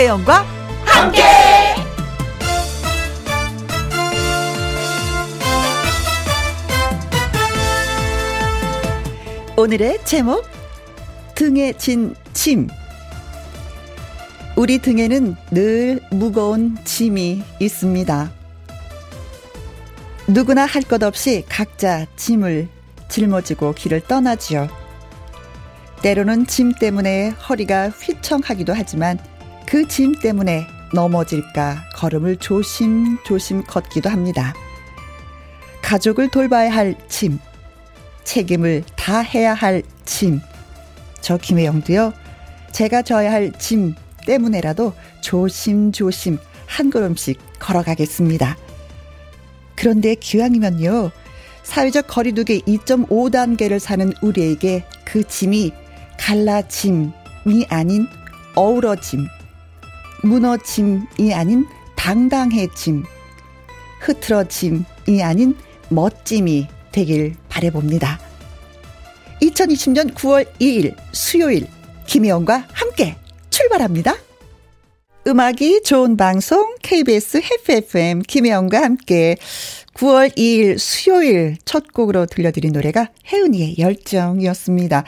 김혜영과 함께. 오늘의 제목 등에 진 짐. 우리 등에는 늘 무거운 짐이 있습니다. 누구나 할 것 없이 각자 짐을 짊어지고 길을 떠나지요. 때로는 짐 때문에 허리가 휘청하기도 하지만 그 짐 때문에 넘어질까 걸음을 조심조심 걷기도 합니다. 가족을 돌봐야 할 짐, 책임을 다 해야 할 짐. 저 김혜영도요, 제가 져야 할 짐 때문에라도 조심조심 한 걸음씩 걸어가겠습니다. 그런데 기왕이면요, 사회적 거리두기 2.5단계를 사는 우리에게 그 짐이 갈라짐이 아닌 어우러짐, 무너짐이 아닌 당당해짐, 흐트러짐이 아닌 멋짐이 되길 바래봅니다. 2020년 9월 2일 수요일 김혜영과 함께 출발합니다. 음악이 좋은 방송 KBS 해프FM 김혜영과 함께 9월 2일 수요일 첫 곡으로 들려드린 노래가 혜은이의 열정이었습니다.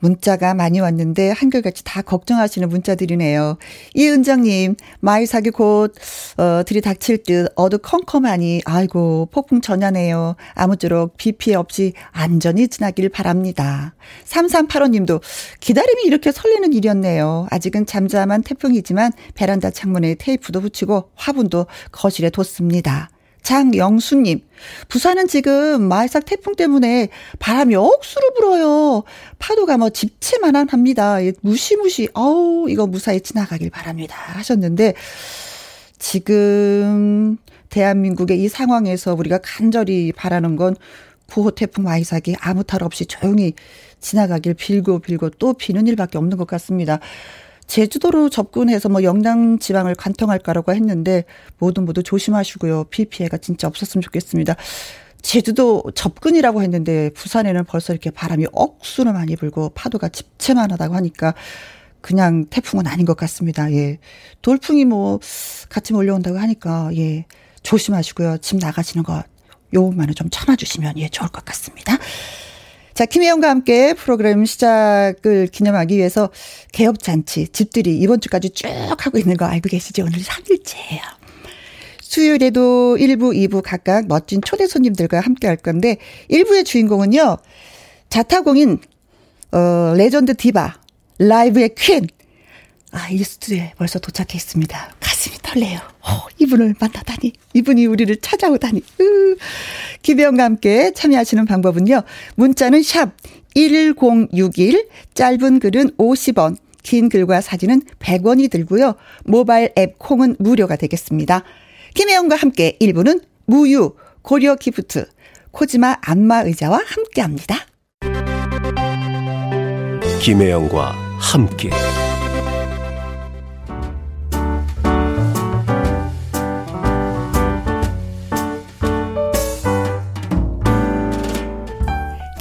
문자가 많이 왔는데 한결같이 다 걱정하시는 문자들이네요. 이은정님, 마이삭이 곧, 어, 들이닥칠 듯 어두컴컴하니, 아이고, 폭풍 전야네요. 아무쪼록 비 피해 없이 안전히 지나길 바랍니다. 3385님도 기다림이 이렇게 설레는 일이었네요. 아직은 잠잠한 태풍이지만 베란다 창문에 테이프도 붙이고 화분도 거실에 뒀습니다. 장영수님, 부산은 지금 말삭 태풍 때문에 바람이 억수로 불어요. 파도가 뭐 집채만한 합니다. 무시무시, 어우, 이거 무사히 지나가길 바랍니다. 하셨는데, 지금 대한민국의 이 상황에서 우리가 간절히 바라는 건 9호 태풍 마이삭이 아무 탈 없이 조용히 지나가길 빌고 빌고 또 비는 일밖에 없는 것 같습니다. 제주도로 접근해서 뭐 영남 지방을 관통할까라고 했는데 모두 모두 조심하시고요. 비 피해가 진짜 없었으면 좋겠습니다. 제주도 접근이라고 했는데 부산에는 벌써 이렇게 바람이 억수로 많이 불고 파도가 집채만하다고 하니까 그냥 태풍은 아닌 것 같습니다. 예. 돌풍이 뭐 같이 몰려온다고 하니까 예. 조심하시고요. 집 나가시는 거 요것만은 좀 참아주시면 예 좋을 것 같습니다. 자, 김혜영과 함께 프로그램 시작을 기념하기 위해서 개업잔치, 집들이 이번 주까지 쭉 하고 있는 거 알고 계시죠? 오늘 3일째예요. 수요일에도 1부, 2부 각각 멋진 초대 손님들과 함께 할 건데, 1부의 주인공은요, 자타공인, 어, 레전드 디바, 라이브의 퀸, 아, 이 스튜디오에 벌써 도착해 있습니다. 가슴이 떨려요. 어, 이분을 만나다니. 이분이 우리를 찾아오다니. 으. 김혜영과 함께 참여하시는 방법은요. 문자는 샵 1061, 짧은 글은 50원, 긴 글과 사진은 100원이 들고요. 모바일 앱 콩은 무료가 되겠습니다. 김혜영과 함께 1부는 무유, 고려 기프트, 코지마 안마 의자와 함께 합니다. 김혜영과 함께.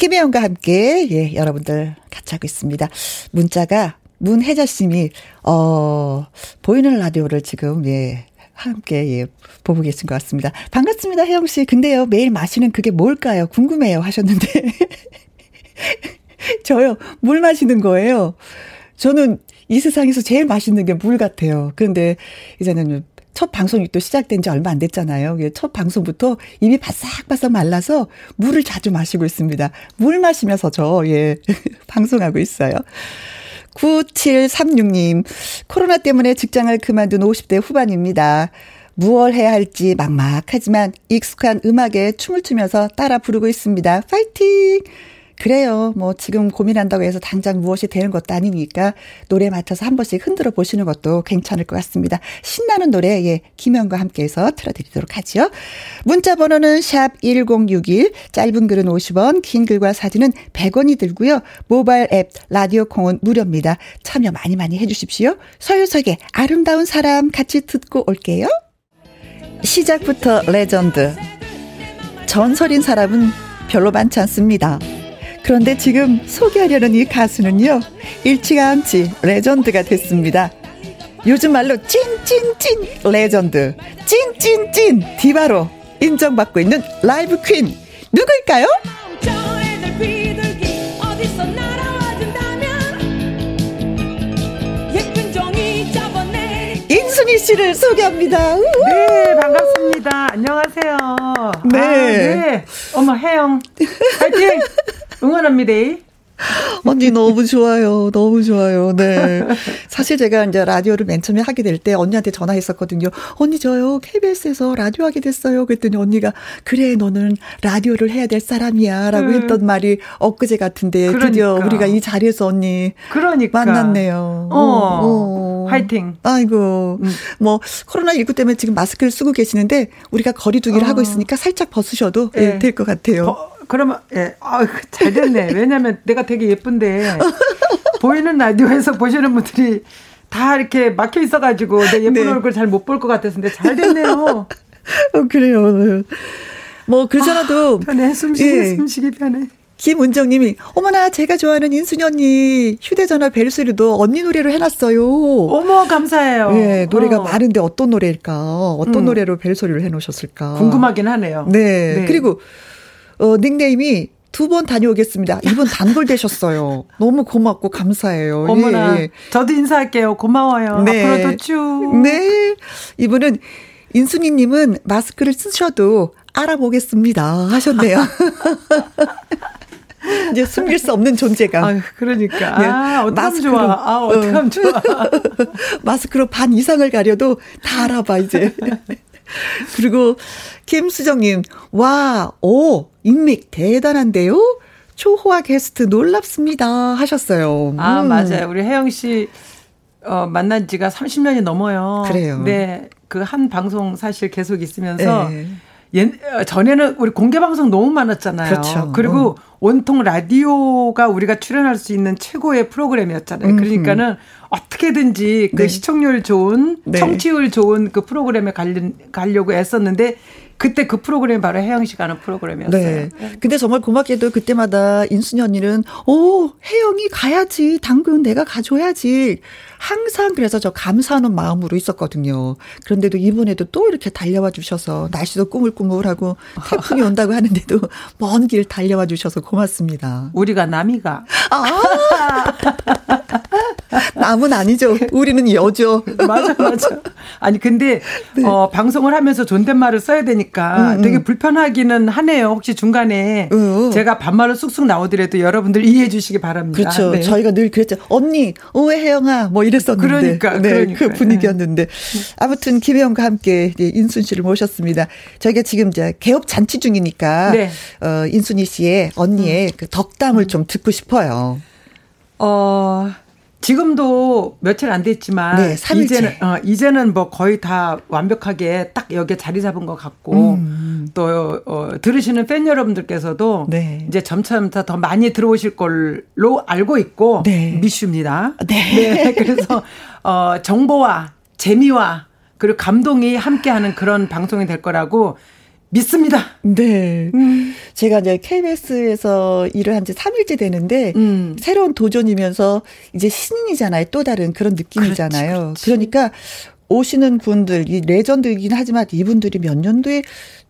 김혜영과 함께, 예, 여러분들 같이 하고 있습니다. 문자가 문혜자 씨님이, 어, 보이는 라디오를 지금, 예, 함께, 예, 보고 계신 것 같습니다. 반갑습니다, 혜영 씨. 근데요, 매일 마시는 그게 뭘까요? 궁금해요. 하셨는데. 저요, 물 마시는 거예요. 저는 이 세상에서 제일 맛있는 게 물 같아요. 그런데 이제는 첫 방송이 또 시작된 지 얼마 안 됐잖아요. 첫 방송부터 입이 바싹바싹 말라서 물을 자주 마시고 있습니다. 물 마시면서 저, 예, 방송하고 있어요. 9736님, 코로나 때문에 직장을 그만둔 50대 후반입니다. 무얼 해야 할지 막막하지만 익숙한 음악에 춤을 추면서 따라 부르고 있습니다. 파이팅! 그래요. 뭐 지금 고민한다고 해서 당장 무엇이 되는 것도 아니니까 노래 맞춰서 한 번씩 흔들어 보시는 것도 괜찮을 것 같습니다. 신나는 노래 예 김현과 함께해서 틀어드리도록 하죠. 문자 번호는 샵 #1061 짧은 글은 50원, 긴 글과 사진은 100원이 들고요. 모바일 앱 라디오 콩은 무료입니다. 참여 많이 많이 해주십시오. 서유석의 아름다운 사람 같이 듣고 올게요. 시작부터 레전드. 전설인 사람은 별로 많지 않습니다. 그런데 지금 소개하려는 이 가수는요, 일찌감치 레전드가 됐습니다. 요즘 말로 찐찐찐 레전드, 찐찐찐 디바로 인정받고 있는 라이브 퀸, 누구일까요? 인순이 씨를 소개합니다. 네, 반갑습니다. 안녕하세요. 네. 아, 네. 어머, 혜영. 파이팅! 응원합니다. 언니 너무 좋아요. 너무 좋아요. 네. 사실 제가 이제 라디오를 맨 처음에 하게 될 때 언니한테 전화했었거든요. 언니 저요 KBS에서 라디오 하게 됐어요. 그랬더니 언니가 그래 너는 라디오를 해야 될 사람이야라고 음. 했던 말이 엊그제 같은데 그러니까. 드디어 우리가 이 자리에서 언니 그러니까. 만났네요. 어. 어. 화이팅. 아이고. 음. 뭐 코로나 19 때문에 지금 마스크를 쓰고 계시는데 우리가 거리두기를 어. 하고 있으니까 살짝 벗으셔도 네. 예, 될것 같아요. 버, 그러면 예, 아, 잘 됐네. 왜냐면 내가 되게 예쁜데 보이는 라디오에서 보시는 분들이 다 이렇게 막혀 있어가지고 내 예쁜 네. 얼굴 잘 못 볼 것 같아서 근데 잘 됐네요. 어, 그래요. 뭐 그렇잖아도 아, 편해 숨쉬기 예. 숨쉬기 편해. 김은정님이 어머나 제가 좋아하는 인순이 언니 휴대전화 벨소리도 언니 노래로 해놨어요. 어머 감사해요. 네 노래가 어. 많은데 어떤 노래일까? 어떤 음. 노래로 벨소리를 해놓으셨을까? 궁금하긴 하네요. 네, 네. 그리고 어, 닉네임이 두번 다녀오겠습니다. 이분 단골 되셨어요. 너무 고맙고 감사해요. 어머나. 예. 저도 인사할게요. 고마워요. 네. 앞으로도 쭉. 네. 이분은 인순이님은 마스크를 쓰셔도 알아보겠습니다. 하셨네요. 이제 숨길 수 없는 존재감. 아, 그러니까. 네. 아, 어떡하면 좋아. 아, 어떡하면 어. 좋아. 마스크로 반 이상을 가려도 다 알아봐, 이제. 그리고 김수정님, 와, 오, 인맥 대단한데요? 초호화 게스트 놀랍습니다. 하셨어요. 아, 음. 맞아요. 우리 혜영 씨, 어, 만난 지가 30년이 넘어요. 그래요. 네. 그 한 방송 사실 계속 있으면서. 네. 옛, 어, 전에는 우리 공개 방송 너무 많았잖아요. 그렇죠. 그리고 어. 온통 라디오가 우리가 출연할 수 있는 최고의 프로그램이었잖아요. 음. 그러니까는 어떻게든지 그 네. 시청률 좋은, 네. 청취율 좋은 그 프로그램에 가려고 애썼는데 그때 그 프로그램이 바로 혜영 씨가 하는 프로그램이었어요. 네. 네. 근데 정말 고맙게도 그때마다 인순이 언니는 오 혜영이 가야지 당근 내가 가줘야지 항상 그래서 저 감사하는 마음으로 있었거든요. 그런데도 이번에도 또 이렇게 달려와 주셔서 날씨도 꾸물꾸물하고 태풍이 온다고 하는데도 먼 길 달려와 주셔서 고맙습니다. 우리가 남이가. 아! 남은 아니죠. 우리는 여죠. 맞아, 맞아. 아니, 근데, 네. 어, 방송을 하면서 존댓말을 써야 되니까 음, 음. 되게 불편하기는 하네요. 혹시 중간에 음. 제가 반말로 쑥쑥 나오더라도 여러분들 이해해 주시기 바랍니다. 그렇죠. 네. 저희가 늘 그랬죠. 언니, 오해 혜영아, 뭐 이랬었는데. 그러니까. 네, 그러니까. 그 분위기였는데. 아무튼 김혜영과 함께 인순 씨를 모셨습니다. 저희가 지금 이제 개업 잔치 중이니까. 네. 어, 인순이 씨의 언니의 음. 그 덕담을 좀 듣고 싶어요. 어, 지금도 며칠 안 됐지만 네, 이제는 어, 이제는 뭐 거의 다 완벽하게 딱 여기에 자리 잡은 것 같고 음. 또 어, 들으시는 팬 여러분들께서도 네. 이제 점차점차 더 많이 들어오실 걸로 알고 있고 네. 미슈입니다. 네. 네. 그래서 어, 정보와 재미와 그리고 감동이 함께하는 그런 방송이 될 거라고 믿습니다. 네. 음. 제가 이제 KBS에서 일을 한 지 3일째 되는데, 음. 새로운 도전이면서 이제 신인이잖아요. 또 다른 그런 느낌이잖아요. 그렇지, 그렇지. 그러니까 오시는 분들, 이 레전드이긴 하지만 이분들이 몇 년도에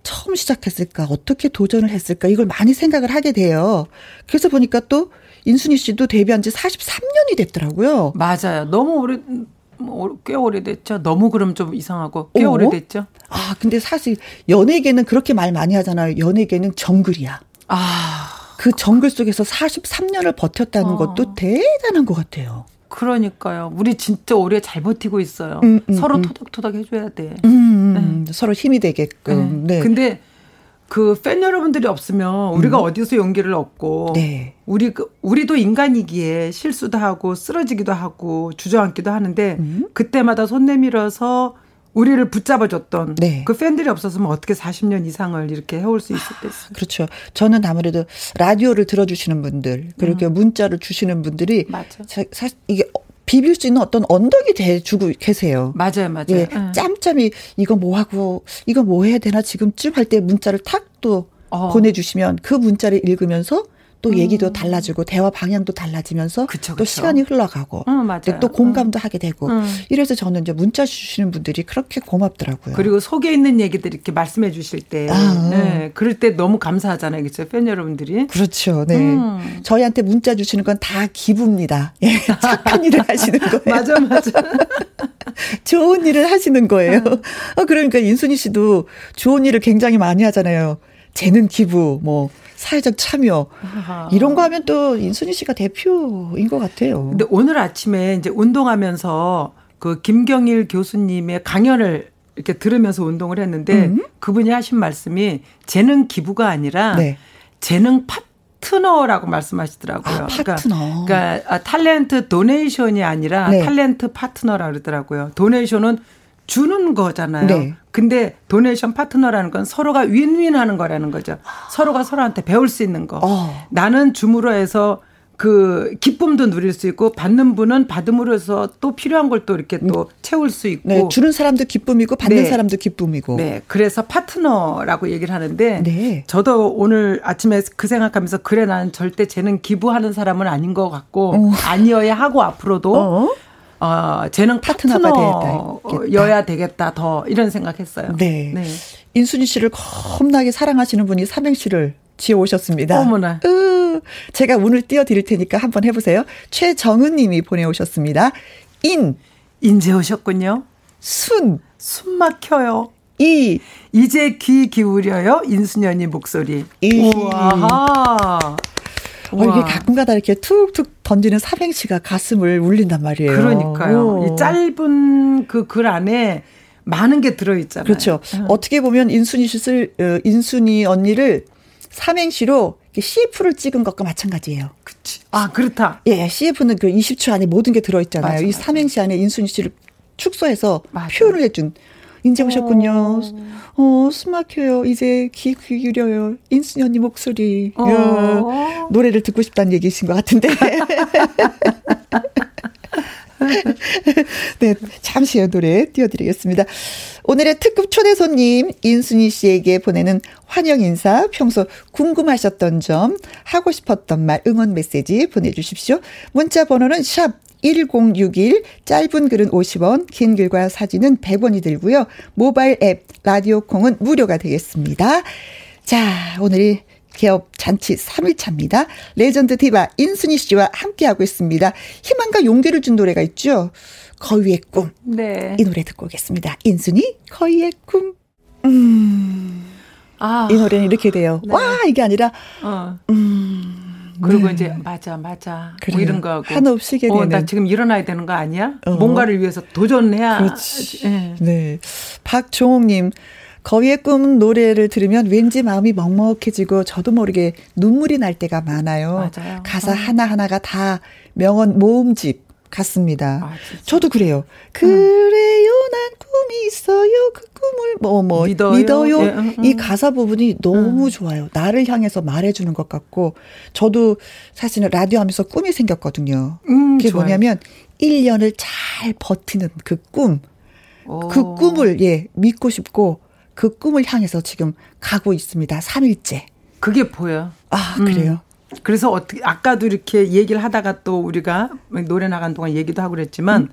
처음 시작했을까, 어떻게 도전을 했을까, 이걸 많이 생각을 하게 돼요. 그래서 보니까 또 인순이 씨도 데뷔한 지 43년이 됐더라고요. 맞아요. 너무 오래, 뭐 꽤 오래됐죠. 너무 그럼 좀 이상하고 꽤 어? 오래됐죠. 아 근데 사실 연예계는 그렇게 말 많이 하잖아요. 연예계는 정글이야. 아. 그 정글 속에서 43년을 버텼다는 어. 것도 대단한 것 같아요. 그러니까요. 우리 진짜 오래 잘 버티고 있어요. 음, 음, 서로 음. 토닥토닥 해줘야 돼. 음, 음. 네. 서로 힘이 되게끔. 네. 네. 근데 그 팬 여러분들이 없으면 우리가 음. 어디서 용기를 얻고 네. 우리 그 우리도 인간이기에 실수도 하고 쓰러지기도 하고 주저앉기도 하는데 그때마다 손 내밀어서 우리를 붙잡아줬던 네. 그 팬들이 없었으면 어떻게 40년 이상을 이렇게 해올 수 있었겠어요. 그렇죠. 저는 아무래도 라디오를 들어주시는 분들 그리고 음. 문자를 주시는 분들이 맞아. 사실 이게 비빌 수 있는 어떤 언덕이 돼주고 계세요. 맞아요, 맞아요. 예, 응. 짬짬이 이거 뭐 하고 이거 뭐 해야 되나 지금쯤 할 때 문자를 탁또 어. 보내주시면 그 문자를 읽으면서 또 음. 얘기도 달라지고 대화 방향도 달라지면서 그쵸, 그쵸. 또 시간이 흘러가고 어, 또 공감도 음. 하게 되고 음. 이래서 저는 이제 문자 주시는 분들이 그렇게 고맙더라고요. 그리고 속에 있는 얘기들 이렇게 말씀해 주실 때 아, 네, 그럴 때 너무 감사하잖아요. 그렇죠? 팬 여러분들이. 그렇죠. 네. 음. 저희한테 문자 주시는 건 다 기부입니다. 예, 착한 일을 하시는 거예요. 맞아 맞아. 좋은 일을 하시는 거예요. 어, 그러니까 인순이 씨도 좋은 일을 굉장히 많이 하잖아요. 재능 기부 뭐 사회적 참여. 이런 거 하면 또 인순이 씨가 대표인 것 같아요. 근데 오늘 아침에 이제 운동하면서 그 김경일 교수님의 강연을 이렇게 들으면서 운동을 했는데 음. 그분이 하신 말씀이 재능 기부가 아니라 네. 재능 파트너라고 말씀하시더라고요. 아, 그러니까 파트너. 그러니까, 그러니까 아, talent donation이 아니라 네. talent partner라 그러더라고요. donation은 주는 거잖아요. 네. 근데 donation partner라는 건 서로가 윈윈 하는 거라는 거죠. 서로가 서로한테 배울 수 있는 거. 어. 나는 줌으로 해서 그 기쁨도 누릴 수 있고 받는 분은 받음으로 해서 또 필요한 걸 또 이렇게 또 음. 채울 수 있고 네, 주는 사람도 기쁨이고 받는 네. 사람도 기쁨이고 네 그래서 파트너라고 얘기를 하는데 네. 저도 오늘 아침에 그 생각하면서 그래 나는 절대 쟤는 기부하는 사람은 아닌 것 같고 어. 아니어야 하고 앞으로도 어. 어, 재능 파트너가 되겠다. 되겠다. 더 이런 생각했어요. 네. 네. 인순이 씨를 겁나게 사랑하시는 분이 삼행시를 지어 오셨습니다. 어머나. 으, 제가 운을 띄워드릴 테니까 한번 해보세요. 최정은 님이 보내오셨습니다. 인. 인제 오셨군요. 순. 숨 막혀요. 이. 이제 귀 기울여요. 인순이 목소리. 이. 우와. 어, 이게 가끔가다 이렇게 툭툭 던지는 삼행시가 가슴을 울린단 말이에요. 그러니까요. 오. 이 짧은 그 글 안에 많은 게 들어있잖아요. 그렇죠. 음. 어떻게 보면 인순이 씨를, 어, 인순이 언니를 삼행시로 CF를 찍은 것과 마찬가지예요. 그치. 아, 그렇다. 예, CF는 그 20초 안에 모든 게 들어있잖아요. 맞아, 이 삼행시 안에 인순이 씨를 축소해서 맞아. 표현을 해준 인제 오셨군요. 어, 어 숨 막혀요. 이제 귀, 귀 기울여요. 인순이 언니 목소리. 어. 야, 노래를 듣고 싶다는 얘기이신 것 같은데. 네, 잠시 후 노래 띄워드리겠습니다. 오늘의 특급 초대 손님 인순이 씨에게 보내는 환영 인사, 평소 궁금하셨던 점, 하고 싶었던 말, 응원 메시지 보내주십시오. 문자 번호는 샵 1061 짧은 글은 50원, 긴 글과 사진은 100원이 들고요. 모바일 앱 라디오 콩은 무료가 되겠습니다. 자, 오늘이 개업 잔치 3일차입니다. 레전드 디바 인순이 씨와 함께하고 있습니다. 희망과 용기를 준 노래가 있죠. 거위의 꿈. 네. 이 노래 듣고 오겠습니다. 인순이 거위의 꿈. 음. 아. 이 노래는 이렇게 돼요. 네. 와, 이게 아니라 어. 음. 그리고 네. 이제 맞아 맞아 뭐 이런 거하고 한없 쉬게 되는. 어, 나 지금 일어나야 되는 거 아니야? 어. 뭔가를 위해서 도전해야. 그렇지. 네. 네. 박종옥님. 거위의 꿈 노래를 들으면 왠지 마음이 먹먹해지고 저도 모르게 눈물이 날 때가 많아요. 맞아요. 가사 어. 하나하나가 다 명언 모음집 같습니다. 아, 저도 그래요. 그래요, 난 꿈이 있어요. 그 꿈을 뭐뭐 뭐, 믿어요. 믿어요. 예, 음, 음. 이 가사 부분이 너무 음. 좋아요. 나를 향해서 말해주는 것 같고 저도 사실은 라디오 하면서 꿈이 생겼거든요. 음, 그게 좋아요. 뭐냐면 1년을 잘 버티는 그 꿈. 오. 그 꿈을 예 믿고 싶고 그 꿈을 향해서 지금 가고 있습니다. 3일째. 그게 보여. 아 그래요. 그래서 어떻게 아까도 이렇게 얘기를 하다가 또 우리가 노래 나간 동안 얘기도 하고 그랬지만 음.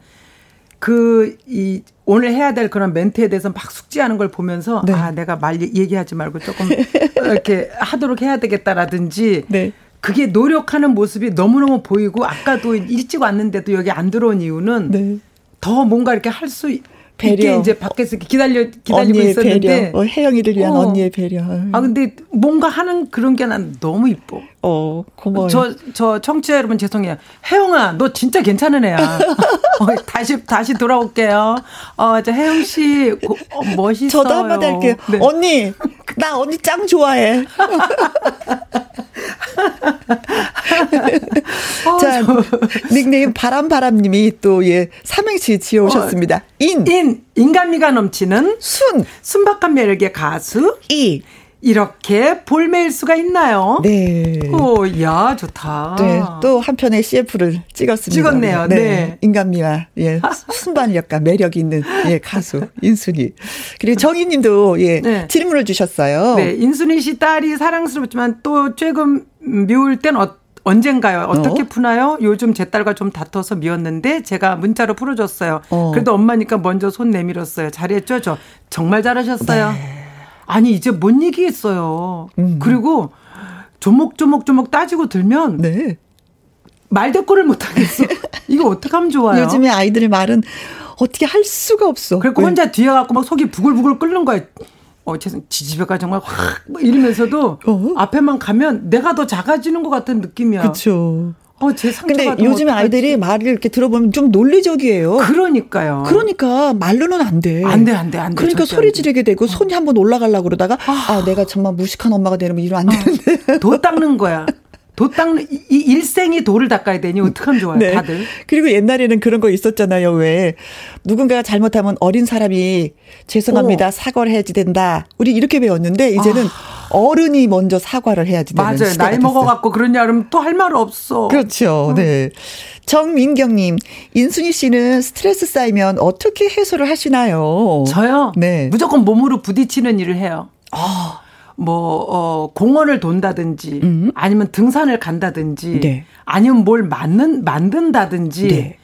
그이 오늘 해야 될 그런 멘트에 대해서 막 숙지하는 걸 보면서 네. 아 내가 말 얘기하지 말고 조금 이렇게 하도록 해야 되겠다라든지 네. 그게 노력하는 모습이 너무너무 보이고 아까도 일찍 왔는데도 여기 안 들어온 이유는 네. 더 뭔가 이렇게 할수 배려 이제 밖에서 기다려 기다리고 있었는데 배려. 어, 혜영이를 위한 어. 언니의 배려. 아 근데 뭔가 하는 그런 게 난 너무 이뻐. 어 고마워. 저저 청취자 여러분 죄송해요. 혜영아 너 진짜 괜찮은 애야. 어, 다시 다시 돌아올게요. 어 저 혜영 씨 어, 멋있어요. 저도 한마디 할게요. 네. 언니 나 언니 짱 좋아해. 어, 자, 닉네임 바람바람님이 또, 예, 삼행시 지어오셨습니다. 어, 인. 인. 인간미가 넘치는. 순. 순박한 매력의 가수. 이. 이렇게 볼매일 수가 있나요? 네. 오, 야, 좋다. 네. 또 한편의 CF를 찍었습니다. 찍었네요. 네. 네. 인간미와, 예, 순발력과 매력 있는, 예, 가수, 인순이. 그리고 정희 님도, 예, 네. 질문을 주셨어요. 네. 인순이 씨 딸이 사랑스럽지만 또 조금 미울 땐 어, 언젠가요? 어떻게 어? 푸나요? 요즘 제 딸과 좀 다퉈서 미웠는데 제가 문자로 풀어줬어요. 어. 그래도 엄마니까 먼저 손 내밀었어요. 잘했죠? 저 정말 잘하셨어요. 네. 아니 이제 뭔 얘기했어요. 음. 그리고 조목조목조목 따지고 들면 네. 말대꾸를 못 하겠어. 이거 어떻게 하면 좋아요? 요즘에 아이들의 말은 어떻게 할 수가 없어. 그리고 혼자 네. 뒤에 갖고 막 속이 부글부글 끓는 거야. 어, 죄송, 지지배가 정말 확, 뭐 이러면서도 어? 앞에만 가면 내가 더 작아지는 것 같은 느낌이야. 그렇죠. 어, 제 근데 요즘에 아이들이 말을 이렇게 들어보면 좀 논리적이에요. 그러니까요. 그러니까 말로는 안 돼. 안 돼, 안 돼, 안 돼. 그러니까 소리 지르게 되고 어. 손이 한번 올라가려고 그러다가 아, 아 내가 정말 무식한 엄마가 되면 이러면 안 어. 되는데. 도 닦는 거야. 도 닦는 이 일생이 도를 닦아야 되니 어떡하면 좋아요, 네. 다들. 그리고 옛날에는 그런 거 있었잖아요. 왜 누군가가 잘못하면 어린 사람이 죄송합니다. 오. 사과를 해야지 된다. 우리 이렇게 배웠는데 이제는 아. 어른이 먼저 사과를 해야지 되는 맞아요. 나이 먹어 갖고 그러냐 그러면 또 할 말 없어. 그렇죠. 음. 네. 정민경 님, 인순이 씨는 스트레스 쌓이면 어떻게 해소를 하시나요? 저요? 네. 무조건 몸으로 부딪히는 일을 해요. 아. 뭐, 어, 공원을 돈다든지 음. 아니면 등산을 간다든지 네. 아니면 뭘 만든, 만든다든지 네.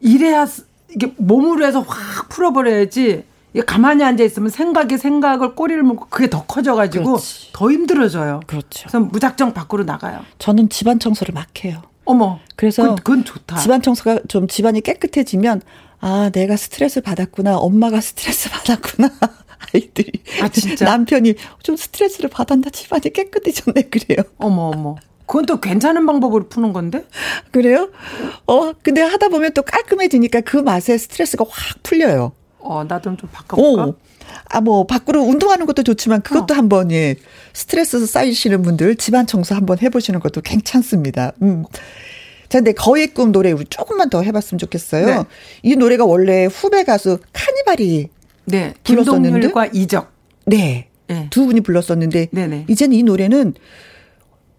이래야 이게 몸으로 해서 확 풀어버려야지 가만히 앉아 있으면 생각이 생각을 꼬리를 물고 그게 더 커져가지고 그렇지. 더 힘들어져요. 그렇죠. 그래서 무작정 밖으로 나가요. 저는 집안 청소를 막 해요. 어머. 그래서 그건, 그건 좋다. 집안 청소가 좀 집안이 깨끗해지면 아, 내가 스트레스 받았구나. 엄마가 스트레스 받았구나. 아이들이. 아, 진짜? 남편이 좀 스트레스를 받았나 집안이 깨끗해졌네. 그래요. 어머, 어머. 그건 또 괜찮은 방법으로 푸는 건데? 그래요? 어, 근데 하다 보면 또 깔끔해지니까 그 맛에 스트레스가 확 풀려요. 어, 나도 좀 바꿔볼까? 오. 아, 뭐, 밖으로 운동하는 것도 좋지만 그것도 어. 한 번, 예. 스트레스 쌓이시는 분들 집안 청소 한번 해보시는 것도 괜찮습니다. 음. 자, 근데 거의 꿈 노래 우리 조금만 더 해봤으면 좋겠어요. 네. 이 노래가 원래 후배 가수 카니발이 네, 김동률과 이적. 네. 네. 두 분이 불렀었는데 네네. 이제는 이 노래는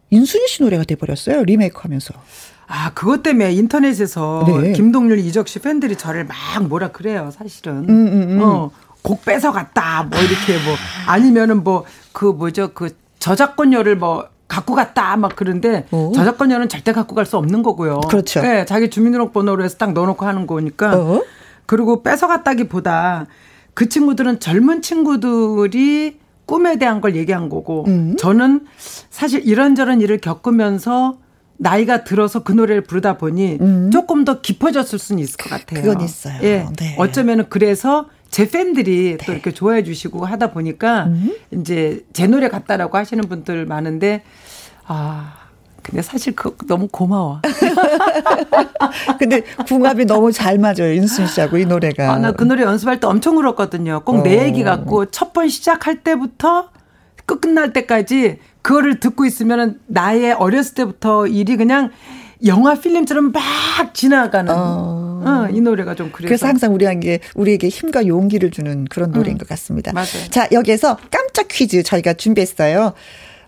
인순이 씨 노래가 돼 버렸어요. 리메이크 하면서. 아, 그것 때문에 인터넷에서 네. 김동률 이적 씨 팬들이 저를 막 뭐라 그래요, 사실은. 음, 음, 음. 어, 곡 뺏어갔다, 뭐 이렇게 뭐, 아니면은 뭐, 그 뭐죠, 그 저작권료를 뭐, 갖고 갔다 막 그런데 어? 저작권료는 절대 갖고 갈 수 없는 거고요. 그렇죠. 네, 자기 주민등록번호로 해서 딱 넣어놓고 하는 거니까. 어? 그리고 뺏어갔다기보다 그 친구들은 젊은 친구들이 꿈에 대한 걸 얘기한 거고 음. 저는 사실 이런저런 일을 겪으면서 나이가 들어서 그 노래를 부르다 보니 음. 조금 더 깊어졌을 수는 있을 것 같아요. 그건 있어요. 예. 네. 어쩌면은 그래서 제 팬들이 네. 또 이렇게 좋아해 주시고 하다 보니까 음. 이제 제 노래 같다라고 하시는 분들 많은데 아 근데 사실 그 너무 고마워. 근데 궁합이 너무 잘 맞아요. 인순 씨하고 이 노래가. 아, 나 그 노래 연습할 때 엄청 울었거든요. 꼭 내 얘기 같고 첫 번 시작할 때부터 끝날 때까지 그거를 듣고 있으면 나의 어렸을 때부터 일이 그냥 영화 필름처럼 막 지나가는 어. 어, 이 노래가 좀 그래서. 그래서 항상 우리에게 우리에게 힘과 용기를 주는 그런 노래인 음. 것 같습니다. 맞아요. 자 여기에서 깜짝 퀴즈 저희가 준비했어요.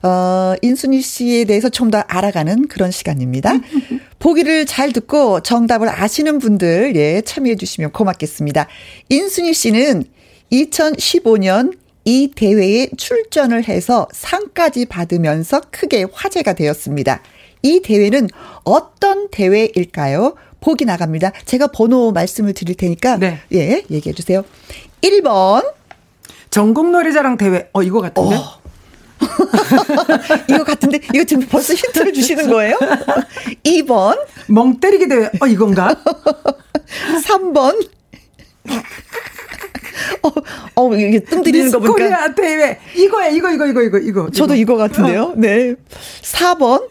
어, 인순이 씨에 대해서 좀 더 알아가는 그런 시간입니다. 보기를 잘 듣고 정답을 아시는 분들, 예, 참여해 주시면 고맙겠습니다. 인순이 씨는 2015년 이 대회에 출전을 해서 상까지 받으면서 크게 화제가 되었습니다. 이 대회는 어떤 대회일까요? 보기 나갑니다. 제가 번호 말씀을 드릴 테니까 네. 예, 얘기해 주세요. 1번 전국 노래자랑 대회. 어 이거 같은데? 어. 이거 같은데 이거 지금 벌써 힌트를 주시는 거예요? 2번 멍 때리게 대회 어 이건가? 3번 어, 어, 이게 뜸 들이는 거 보니까. 코리아 대회. 이거야, 이거, 이거, 이거, 이거, 이거. 저도 이거, 이거 같은데요. 네. 4번.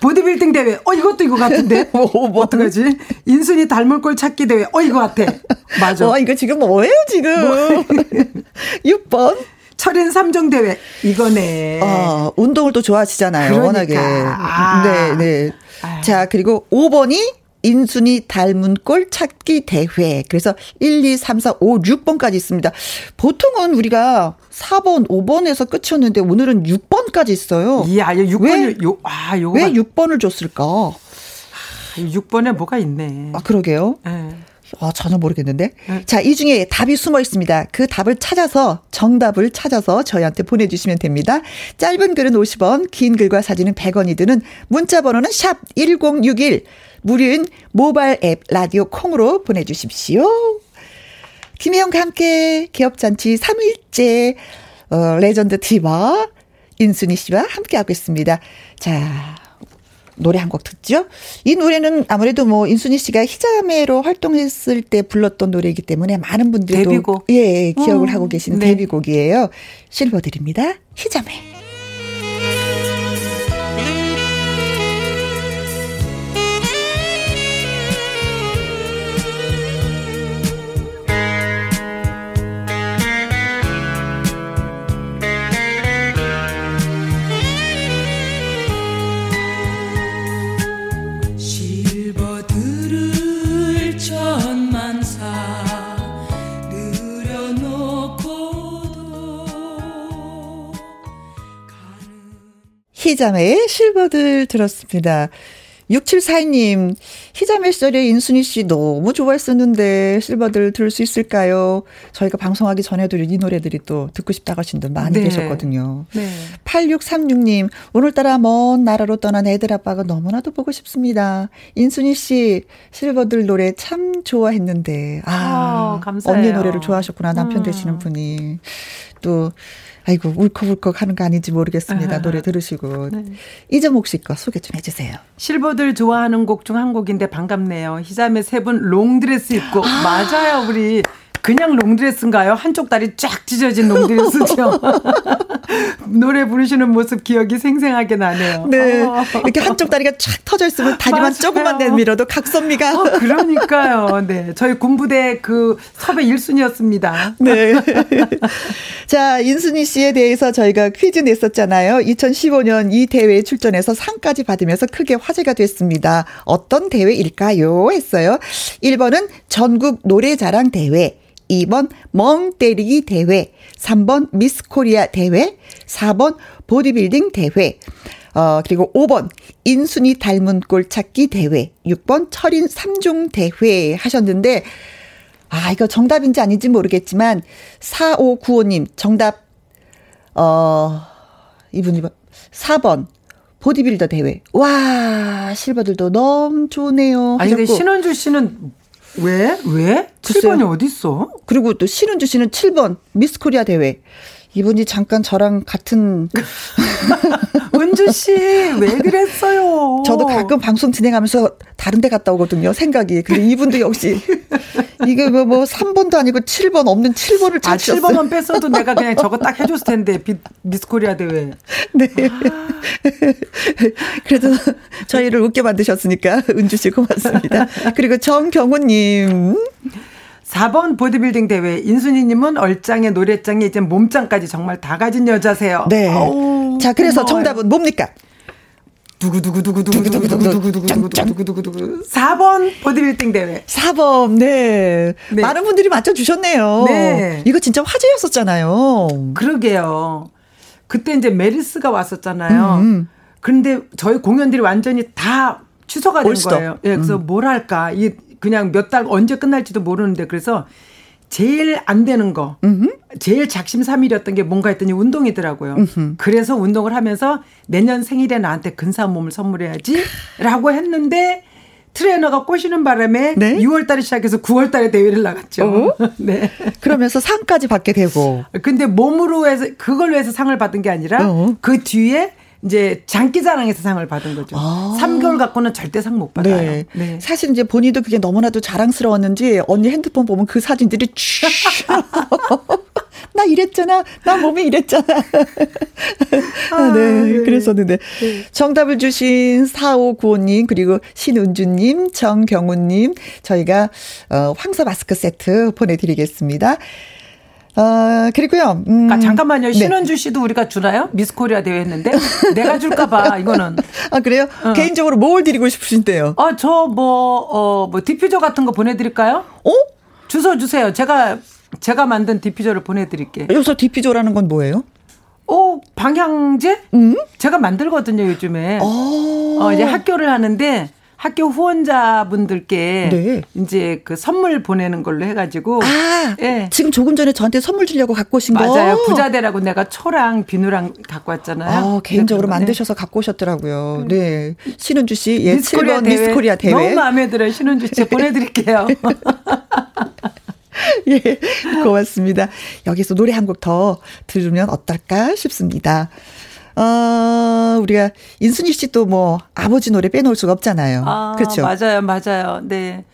보디빌딩 대회. 어, 이것도 이거 같은데. 뭐, 뭐. 어떡하지? 인순이 닮을 꼴 찾기 대회. 어, 이거 같아. 맞아. 와, 이거 지금 뭐예요, 지금? 뭐. 6번. 철인 3종 대회. 이거네. 어, 운동을 또 좋아하시잖아요. 그러니까. 워낙에. 아. 네, 네. 아유. 자, 그리고 5번이 인순이 닮은 꼴 찾기 대회. 그래서 1, 2, 3, 4, 5, 6번까지 있습니다. 보통은 우리가 4번, 5번에서 끝이었는데 오늘은 6번까지 있어요. 이야, 6번 왜, 요, 아, 요거 왜 6번을 줬을까? 아, 6번에 뭐가 있네. 아, 그러게요. 네. 아, 전혀 모르겠는데. 네. 자, 이 중에 답이 숨어 있습니다. 그 답을 찾아서, 정답을 찾아서 저희한테 보내주시면 됩니다. 짧은 글은 50원, 긴 글과 사진은 100원이 드는 문자 번호는 샵 1061. 무료인 모바일 앱 라디오 콩으로 보내주십시오. 김혜영과 함께 개업잔치 3일째 어, 레전드 디바 인순이 씨와 함께하고 있습니다. 자, 노래 한 곡 듣죠? 이 노래는 아무래도 뭐 인순이 씨가 희자매로 활동했을 때 불렀던 노래이기 때문에 많은 분들이 데뷔곡. 예, 기억을 음, 하고 계시는 네. 데뷔곡이에요. 실버 드립니다. 희자매. 희자매의 실버들 들었습니다. 6742님, 희자매 시절에 인순이 씨 너무 좋아했었는데 실버들 들을 수 있을까요? 저희가 방송하기 전에도 이 노래들이 또 듣고 싶다고 하신 분 많이 네. 계셨거든요. 네. 8636님, 오늘따라 먼 나라로 떠난 애들 아빠가 너무나도 보고 싶습니다. 인순이 씨 실버들 노래 참 좋아했는데. 아, 아 언니 노래를 좋아하셨구나. 남편 음. 되시는 분이. 또 아이고 울컥울컥 하는 거 아닌지 모르겠습니다. 아, 노래 들으시고 네. 이정옥 씨거 소개 좀 해주세요. 실버들 좋아하는 곡 중 한 곡인데 반갑네요. 희자매 세 분 롱드레스 입고 아~ 맞아요 우리 그냥 롱드레스인가요? 한쪽 다리 쫙 찢어진 롱드레스죠. 노래 부르시는 모습 기억이 생생하게 나네요. 네. 어. 이렇게 한쪽 다리가 쫙 터져 있으면 다리만 맞아요. 조금만 내밀어도 각선미가. 어, 그러니까요. 네. 저희 군부대 그 섭외 1순위였습니다. 네. 자, 인순이 씨에 대해서 저희가 퀴즈 냈었잖아요. 2015년 이 대회에 출전해서 상까지 받으면서 크게 화제가 됐습니다. 어떤 대회일까요? 했어요. 1번은 전국 노래자랑 대회. 2번 멍 때리기 대회, 3번 미스 코리아 대회, 4번 보디빌딩 대회, 어, 그리고 5번 인순이 닮은 꼴 찾기 대회, 6번 철인 3종 대회 하셨는데, 아, 이거 정답인지 아닌지 모르겠지만, 4595님, 정답, 어, 이분이 4번, 보디빌더 대회. 와, 실버들도 너무 좋네요. 아니, 근데 신원주 씨는 왜? 왜? 글쎄요. 7번이 어딨어? 그리고 또 신은주 씨는 7번 미스 코리아 대회. 이분이 잠깐 저랑 같은 은주 씨 왜 그랬어요? 저도 가끔 방송 진행하면서 다른 데 갔다 오거든요. 생각이. 근데 이분도 역시 이게 뭐, 뭐 3번도 아니고 7번 없는 7번을 찾으셨어요. 아, 7번만 뺐어도 내가 그냥 저거 딱 해줬을 텐데 비, 미스코리아 대회. 네. 아. 그래도 저희를 웃게 만드셨으니까 은주 씨 고맙습니다. 그리고 정경훈님. 4번 보디빌딩 대회 인순이 님은 얼짱에 노래짱에 이제 몸짱까지 정말 다 가진 여자세요. 네. 오, 자 그래서 고마워요. 정답은 뭡니까? 두구두구두구두구두구두구두구두구두구두구두구두구 4번 보디빌딩 대회. 4번. 네. 네. 많은 분들이 맞춰 주셨네요. 네. 이거 진짜 화제였었잖아요. 그러게요. 그때 이제 메리스가 왔었잖아요. 음. 그런데 저희 공연들이 완전히 다 취소가 된 올스톱. 거예요. 예, 그래서 음. 뭐랄까 이 그냥 몇 달 언제 끝날지도 모르는데 그래서 제일 안 되는 거, 음흠. 제일 작심삼일이었던 게 뭔가 했더니 운동이더라고요. 음흠. 그래서 운동을 하면서 내년 생일에 나한테 근사한 몸을 선물해야지라고 했는데 트레이너가 꼬시는 바람에 네? 6월달에 시작해서 9월달에 대회를 나갔죠. 어? 네. 그러면서 상까지 받게 되고. 근데 몸으로 해서 그걸로 해서 상을 받은 게 아니라 어? 그 뒤에 이제 장기자랑에서 상을 받은 거죠. 아. 3개월 갖고는 절대 상 못 받아요. 네. 네. 사실 이제 본인도 그게 너무나도 자랑스러웠는지 언니 핸드폰 보면 그 사진들이 나 이랬잖아. 나 몸이 이랬잖아. 아, 네. 네. 그랬었는데. 네. 정답을 주신 4595님, 그리고 신은주님, 정경훈님, 저희가, 어, 황사 마스크 세트 보내드리겠습니다. 어, 그리고요. 음. 아, 잠깐만요. 네. 신원주 씨도 우리가 주나요? 미스 코리아 대회 했는데. 내가 줄까봐, 이거는. 아, 그래요? 어. 개인적으로 뭘 드리고 싶으신데요? 아, 저 뭐, 어, 뭐, 디퓨저 같은 거 보내드릴까요? 어? 주소 주세요. 제가, 제가 만든 디퓨저를 보내드릴게요. 여기서 디퓨저라는 건 뭐예요? 어, 방향제? 음? 제가 만들거든요, 요즘에. 어, 어 이제 학교를 하는데, 학교 후원자분들께 네. 이제 그 선물 보내는 걸로 해가지고 아 예. 지금 조금 전에 저한테 선물 주려고 갖고 오신 거 맞아요 부자대라고 내가 초랑 비누랑 갖고 왔잖아요. 아, 개인적으로 만드셔서 갖고 오셨더라고요. 음. 네 신은주 씨 예 미스 7번 대회. 미스 코리아 대회 너무 마음에 들어요 신은주 씨 보내드릴게요. 예, 고맙습니다. 여기서 노래 한 곡 더 들으면 어떨까 싶습니다. 어, 우리가 인순이 씨도 뭐 아버지 노래 빼놓을 수가 없잖아요. 아, 그렇죠. 맞아요, 맞아요. 네.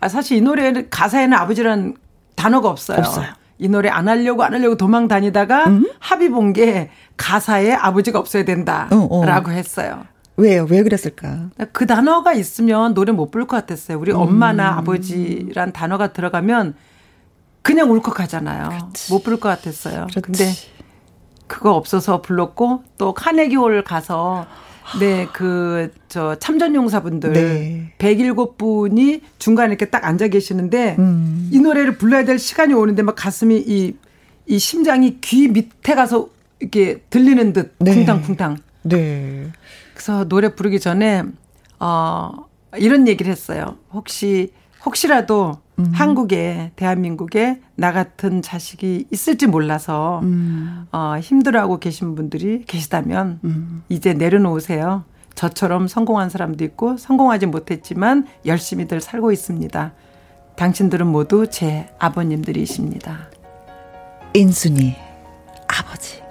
아, 사실 이 노래는 가사에는 아버지란 단어가 없어요. 없어요. 이 노래 안 하려고 안 하려고 도망 다니다가 음? 합의 본 게 가사에 아버지가 없어야 된다라고 어, 어. 했어요. 왜요? 왜 그랬을까? 그 단어가 있으면 노래 못 부를 것 같았어요. 우리 음. 엄마나 아버지란 단어가 들어가면 그냥 울컥하잖아요. 못 부를 것 같았어요. 그렇지. 근데 그거 없어서 불렀고 또 카네기홀 가서 네, 그, 저, 참전용사분들. 네. 107분이 중간에 이렇게 딱 앉아 계시는데, 음. 이 노래를 불러야 될 시간이 오는데, 막 가슴이 이, 이 심장이 귀 밑에 가서 이렇게 들리는 듯, 네. 쿵탕쿵탕. 네. 그래서 노래 부르기 전에, 어, 이런 얘기를 했어요. 혹시, 혹시라도 음. 한국에 대한민국에 나 같은 자식이 있을지 몰라서 음. 어, 힘들어하고 계신 분들이 계시다면 음. 이제 내려놓으세요. 저처럼 성공한 사람도 있고 성공하지 못했지만 열심히들 살고 있습니다. 당신들은 모두 제 아버님들이십니다. 인순이 아버지.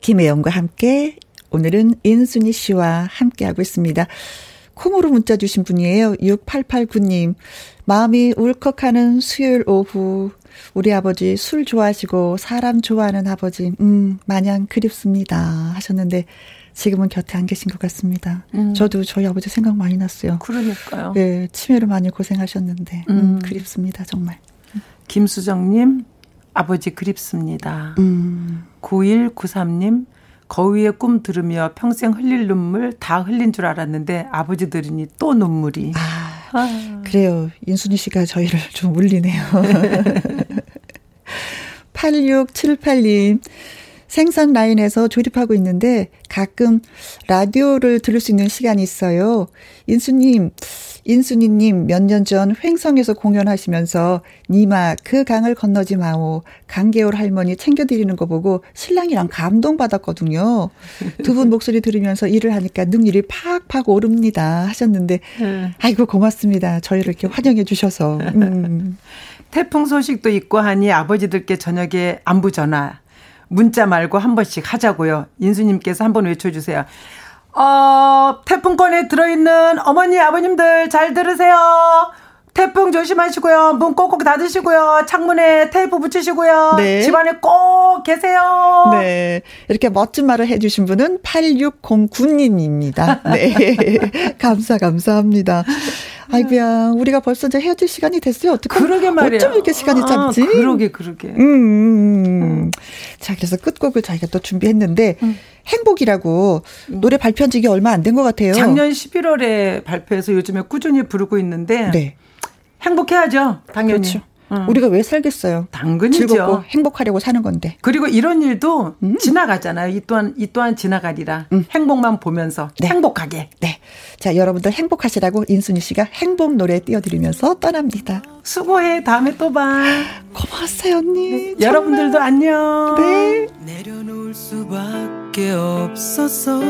김혜영과 함께 오늘은 인순이 씨와 함께하고 있습니다. 콩으로 문자 주신 분이에요. 6889님. 마음이 울컥하는 수요일 오후. 우리 아버지 술 좋아하시고 사람 좋아하는 아버지, 음, 마냥 그립습니다. 하셨는데 지금은 곁에 안 계신 것 같습니다. 음. 저도 저희 아버지 생각 많이 났어요. 그러니까요. 네, 치매로 많이 고생하셨는데, 음, 음 그립습니다, 정말. 김수정님, 아버지 그립습니다. 음. 9193님, 거위의 꿈 들으며 평생 흘릴 눈물 다 흘린 줄 알았는데 아버지 들으니 또 눈물이. 아, 아. 그래요. 인순이 씨가 저희를 좀 울리네요. 8678님. 생선 라인에서 조립하고 있는데 가끔 라디오를 들을 수 있는 시간이 있어요. 인수님, 인순이님 몇 년 전 횡성에서 공연하시면서 니마 그 강을 건너지 마오 강계월 할머니 챙겨드리는 거 보고 신랑이랑 감동받았거든요. 두 분 목소리 들으면서 일을 하니까 능률이 팍팍 오릅니다 하셨는데 네. 아이고 고맙습니다. 저희를 이렇게 환영해 주셔서. 음. 태풍 소식도 있고 하니 아버지들께 저녁에 안부 전화 문자 말고 한 번씩 하자고요. 인수님께서 한 번 외쳐주세요. 어, 태풍권에 들어있는 어머니, 아버님들 잘 들으세요. 태풍 조심하시고요. 문 꼭꼭 닫으시고요. 창문에 테이프 붙이시고요. 네. 집안에 꼭 계세요. 네. 이렇게 멋진 말을 해주신 분은 8609님입니다. 네. 감사, 감사합니다. 아이고야, 우리가 벌써 이제 헤어질 시간이 됐어요. 어떻게 그러게 말이야. 어쩜 이렇게 시간이 아, 짧지? 그러게, 그러게. 음, 음, 음. 자, 그래서 끝곡을 저희가 또 준비했는데, 음. 행복이라고 노래 발표한 지 얼마 안 된 것 같아요. 작년 11월에 발표해서 요즘에 꾸준히 부르고 있는데, 네. 행복해야죠, 당연히. 그렇죠. 어. 우리가 왜 살겠어요? 당근이죠. 즐겁고 행복하려고 사는 건데. 그리고 이런 일도 음. 지나가잖아요. 이 또한 이 또한 지나가리라. 음. 행복만 보면서 네. 행복하게. 네. 자, 여러분들 행복하시라고 인순이 씨가 행복 노래 띄워드리면서 떠납니다. 수고해. 다음에 또 봐. 고마웠어요, 언니. 네. 여러분들도 안녕. 네. 내려놓을 수밖에 없었어.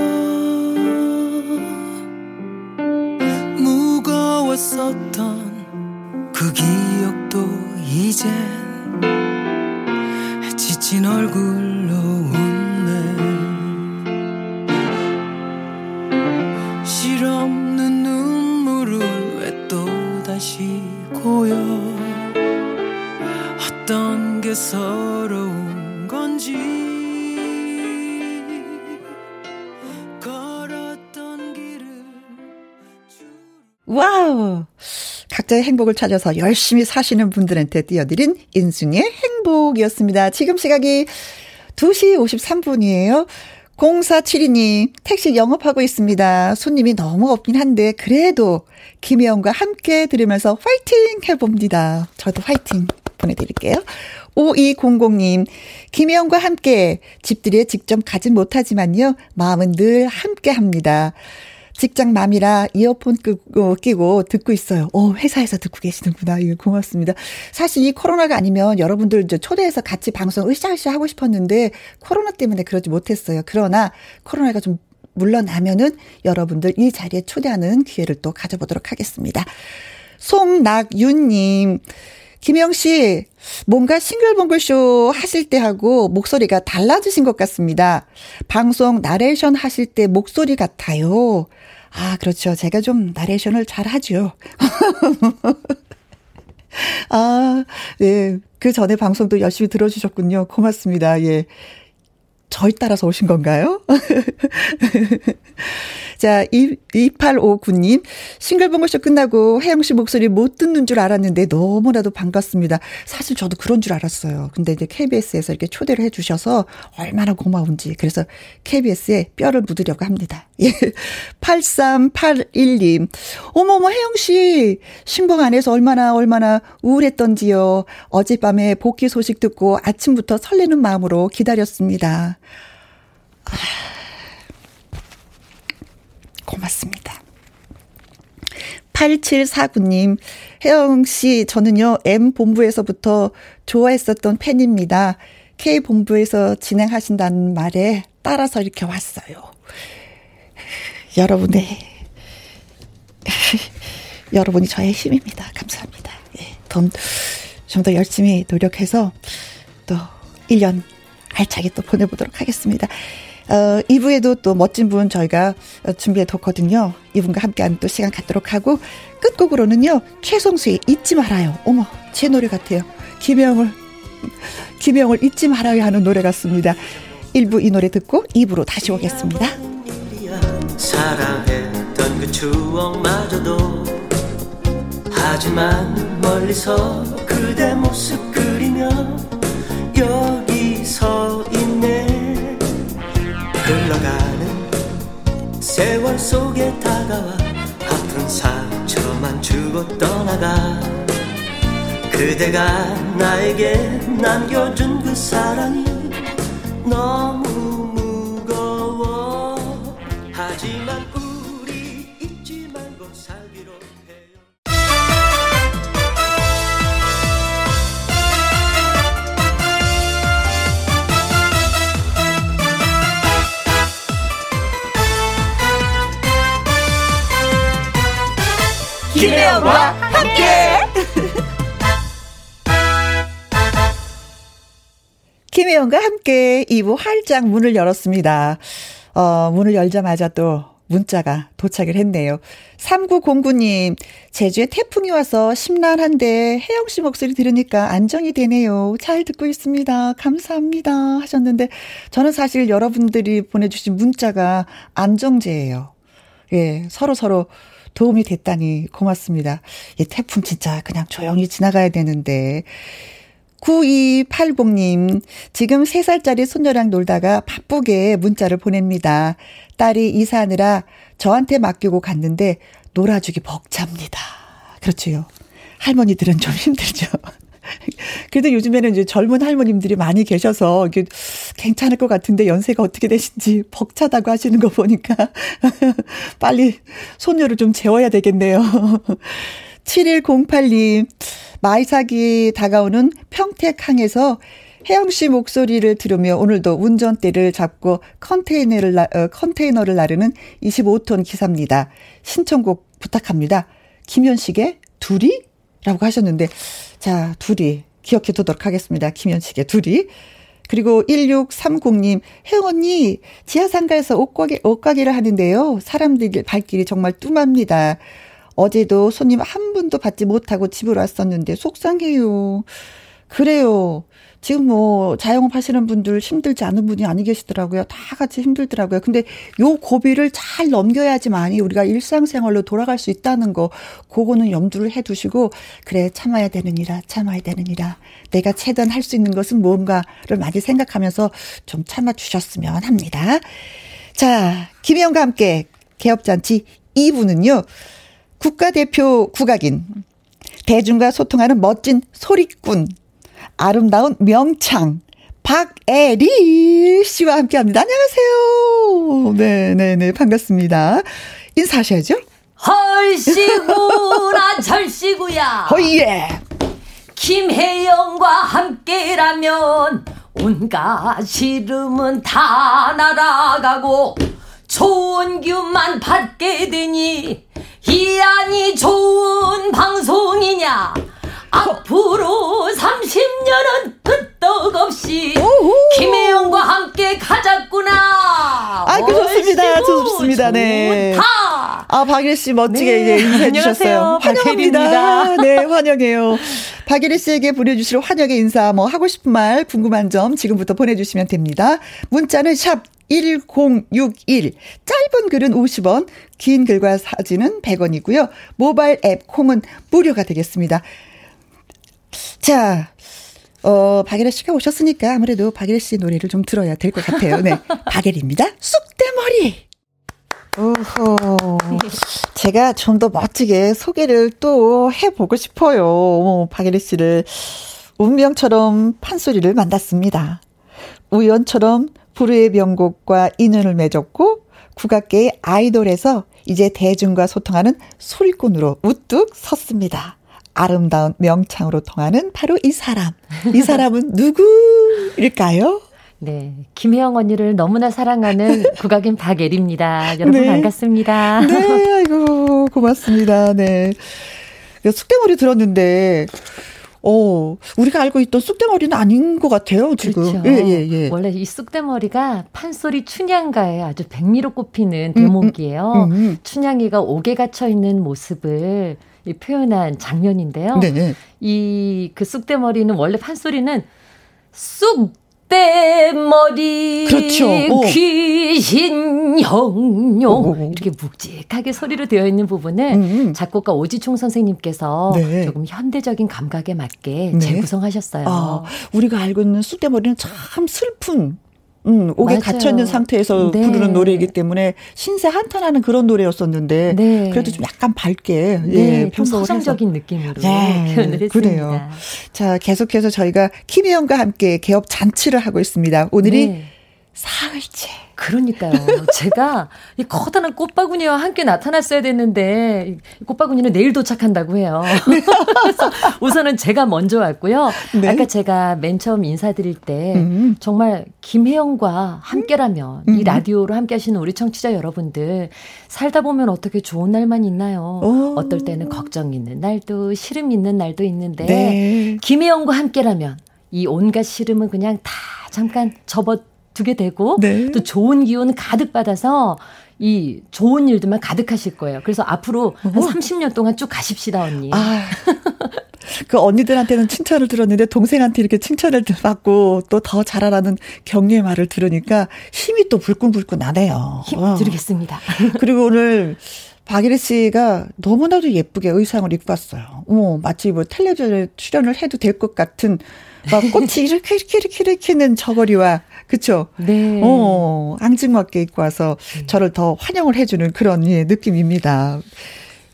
무거웠었던 그 기억도 이젠 지친 얼굴로 웃네. 실없는 눈물은 왜 또다시 고여? 어떤 게 서러운 건지. 와우! 각자의 행복을 찾아서 열심히 사시는 분들한테 띄워드린 인순이의 행복이었습니다. 지금 시각이 2시 53분이에요. 0472님, 택시 영업하고 있습니다. 손님이 너무 없긴 한데, 그래도 김혜영과 함께 들으면서 화이팅 해봅니다. 저도 화이팅 보내드릴게요. 5200님, 김혜영과 함께 집들이에 직접 가진 못하지만요, 마음은 늘 함께 합니다. 직장 맘이라 이어폰 끄고, 끼고 듣고 있어요. 어, 회사에서 듣고 계시는구나. 이거 고맙습니다. 사실 이 코로나가 아니면 여러분들 이제 초대해서 같이 방송 으쌰으쌰 하고 싶었는데 코로나 때문에 그러지 못했어요. 그러나 코로나가 좀 물러나면은 여러분들 이 자리에 초대하는 기회를 또 가져보도록 하겠습니다. 송낙윤님. 김영 씨, 뭔가 싱글벙글쇼 하실 때 하고 목소리가 달라지신 것 같습니다. 방송 나레이션 하실 때 목소리 같아요. 아, 그렇죠. 제가 좀 나레이션을 잘 하죠. 아, 예. 그 전에 방송도 열심히 들어주셨군요. 고맙습니다. 예. 저희 따라서 오신 건가요? 자, 2859님. 싱글벙글쇼 끝나고 혜영 씨 목소리 못 듣는 줄 알았는데 너무나도 반갑습니다. 사실 저도 그런 줄 알았어요. 근데 이제 KBS에서 이렇게 초대를 해 주셔서 얼마나 고마운지. 그래서 KBS에 뼈를 묻으려고 합니다. 예. 8381님. 어머머, 혜영 씨. 신봉 안에서 얼마나 얼마나 우울했던지요. 어젯밤에 복귀 소식 듣고 아침부터 설레는 마음으로 기다렸습니다. 아. 고맙습니다. 8749님, 혜영 씨, 저는요, M 본부에서부터 좋아했었던 팬입니다. K 본부에서 진행하신다는 말에 따라서 이렇게 왔어요. 여러분의, 여러분이 저의 힘입니다. 감사합니다. 예, 좀, 좀 더 열심히 노력해서 또 1년 알차게 또 보내보도록 하겠습니다. 어, 2부에도 또 멋진 분 저희가 준비해 뒀거든요. 이분과 함께하는 또 시간 갖도록 하고 끝곡으로는요. 최성수의 잊지 말아요. 어머 제 노래 같아요. 김영을 김영을 잊지 말아요 하는 노래 같습니다. 1부 이 노래 듣고 2부로 다시 오겠습니다. 사랑했던 그 추억마저도 하지만 멀리서 그대 모습 그 흘러가는 세월 속에 다가와 아픈 상처만 주고 떠나가. 그대가 나에게 남겨준 그 사랑이 너무 김혜영과 함께. 김혜영과 함께 2부 활짝 문을 열었습니다. 어, 문을 열자마자 또 문자가 도착을 했네요. 3909님, 제주에 태풍이 와서 심란한데 혜영 씨 목소리 들으니까 안정이 되네요. 잘 듣고 있습니다. 감사합니다. 하셨는데, 저는 사실 여러분들이 보내주신 문자가 안정제예요. 예, 서로 서로 도움이 됐다니 고맙습니다. 이 태풍 진짜 그냥 조용히 지나가야 되는데. 9280님, 지금 3살짜리 손녀랑 놀다가 바쁘게 문자를 보냅니다. 딸이 이사하느라 저한테 맡기고 갔는데 놀아주기 벅찹니다. 그렇죠. 할머니들은 좀 힘들죠. 그래도 요즘에는 이제 젊은 할머님들이 많이 계셔서 이게 괜찮을 것 같은데 연세가 어떻게 되신지 벅차다고 하시는 거 보니까 빨리 손녀를 좀 재워야 되겠네요. 7108님, 마이사기 다가오는 평택항에서 혜영 씨 목소리를 들으며 오늘도 운전대를 잡고 컨테이너를, 어, 컨테이너를 나르는 25톤 기사입니다. 신청곡 부탁합니다. 김현식의 둘이? 라고 하셨는데, 자, 둘이. 기억해 두도록 하겠습니다. 김현식의 둘이. 그리고 1630님, 혜영 언니, 지하상가에서 옷가게, 옷가게를 하는데요. 사람들 발길이 정말 뜸합니다. 어제도 손님 한 분도 받지 못하고 집으로 왔었는데 속상해요. 그래요. 지금 뭐 자영업 하시는 분들 힘들지 않은 분이 아니 계시더라고요. 다 같이 힘들더라고요. 근데 요 고비를 잘 넘겨야지만이 우리가 일상생활로 돌아갈 수 있다는 거 그거는 염두를 해 두시고 그래 참아야 되느니라 참아야 되느니라 내가 최대한 할 수 있는 것은 무언가를 많이 생각하면서 좀 참아 주셨으면 합니다. 자, 김혜영과 함께 개업잔치 2부는요. 국가대표 국악인 대중과 소통하는 멋진 소리꾼 아름다운 명창 박애리 씨와 함께 합니다. 안녕하세요. 네네네 네, 반갑습니다. 인사하셔야죠. 헐시구나 절시구야. 허예. 김혜영과 함께라면 온갖 시름은 다 날아가고 좋은 기운만 받게 되니 이 안이 좋은 방송이냐 앞으로 30년은 끄떡없이 김혜영과 함께 가자꾸나. 아, 그 좋습니다. 좋습니다. 네. 좋다. 아, 박일 씨 멋지게 네. 이제 인사해 주셨어요. 환영합니다. 네, 환영해요. 박예리 씨에게 보내주실 환영의 인사, 뭐 하고 싶은 말, 궁금한 점 지금부터 보내주시면 됩니다. 문자는 샵 1061. 짧은 글은 50원, 긴 글과 사진은 100원이고요. 모바일 앱 콩은 무료가 되겠습니다. 자, 어, 박예리 씨가 오셨으니까 아무래도 박예리 씨 노래를 좀 들어야 될 것 같아요. 네. 박예리입니다. 쑥대머리! 오호. 제가 좀 더 멋지게 소개를 또 해보고 싶어요. 어, 박예리 씨를 운명처럼 판소리를 만났습니다. 우연처럼 불후의 명곡과 인연을 맺었고 국악계의 아이돌에서 이제 대중과 소통하는 소리꾼으로 우뚝 섰습니다. 아름다운 명창으로 통하는 바로 이 사람. 이 사람은 누구일까요? 네. 김혜영 언니를 너무나 사랑하는 국악인 박예리입니다. 여러분 네. 반갑습니다. 네, 아이고, 고맙습니다. 네. 숙대머리 들었는데, 어, 우리가 알고 있던 쑥대머리는 아닌 것 같아요, 지금. 그렇죠. 예, 예, 예. 원래 이 쑥대머리가 판소리 춘향가에 아주 백미로 꼽히는 대목이에요. 음, 음, 음, 음. 춘향이가 옥에 갇혀 있는 모습을 이 표현한 장면인데요. 네. 이그 쑥대머리는 원래 판소리는 쑥 떼머리 그렇죠. 귀신 형용 이렇게 묵직하게 소리로 되어 있는 부분을 음, 음. 작곡가 오지총 선생님께서 네. 조금 현대적인 감각에 맞게 네. 재구성하셨어요. 아, 우리가 알고 있는 쑥대머리는 참 슬픈 음, 옥에 갇혀 있는 상태에서 네. 부르는 노래이기 때문에 신세 한탄하는 그런 노래였었는데 네. 그래도 좀 약간 밝게 네. 예, 평소 서정적인 느낌으로 네. 표현을 했습니다. 그래요. 자, 계속해서 저희가 김혜영과 함께 개업 잔치를 하고 있습니다. 오늘이 네. 사흘째. 그러니까요. 제가 이 커다란 꽃바구니와 함께 나타났어야 됐는데 꽃바구니는 내일 도착한다고 해요. 그래서 우선은 제가 먼저 왔고요. 네. 아까 제가 맨 처음 인사드릴 때 음. 정말 김혜영과 함께라면 음. 이 라디오로 함께 하시는 우리 청취자 여러분들 살다 보면 어떻게 좋은 날만 있나요? 오. 어떨 때는 걱정 있는 날도 시름 있는 날도 있는데 네. 김혜영과 함께라면 이 온갖 시름은 그냥 다 잠깐 접어 두게 되고 네. 또 좋은 기운 가득 받아서 이 좋은 일들만 가득하실 거예요. 그래서 앞으로 한 30년 동안 쭉 가십시다, 언니. 아, 그 언니들한테는 칭찬을 들었는데 동생한테 이렇게 칭찬을 받고 또 더 잘하라는 격려의 말을 들으니까 힘이 또 불끈불끈 나네요. 힘 어. 드리겠습니다. 그리고 오늘 박예리 씨가 너무나도 예쁘게 의상을 입고 왔어요. 어, 마치 뭐 텔레비전에 출연을 해도 될 것 같은 막 꽃이 이렇게 이렇게 이렇게 이렇게는 저고리와 그쵸? 네. 어, 앙증맞게 입고 와서 네. 저를 더 환영을 해주는 그런 예, 느낌입니다.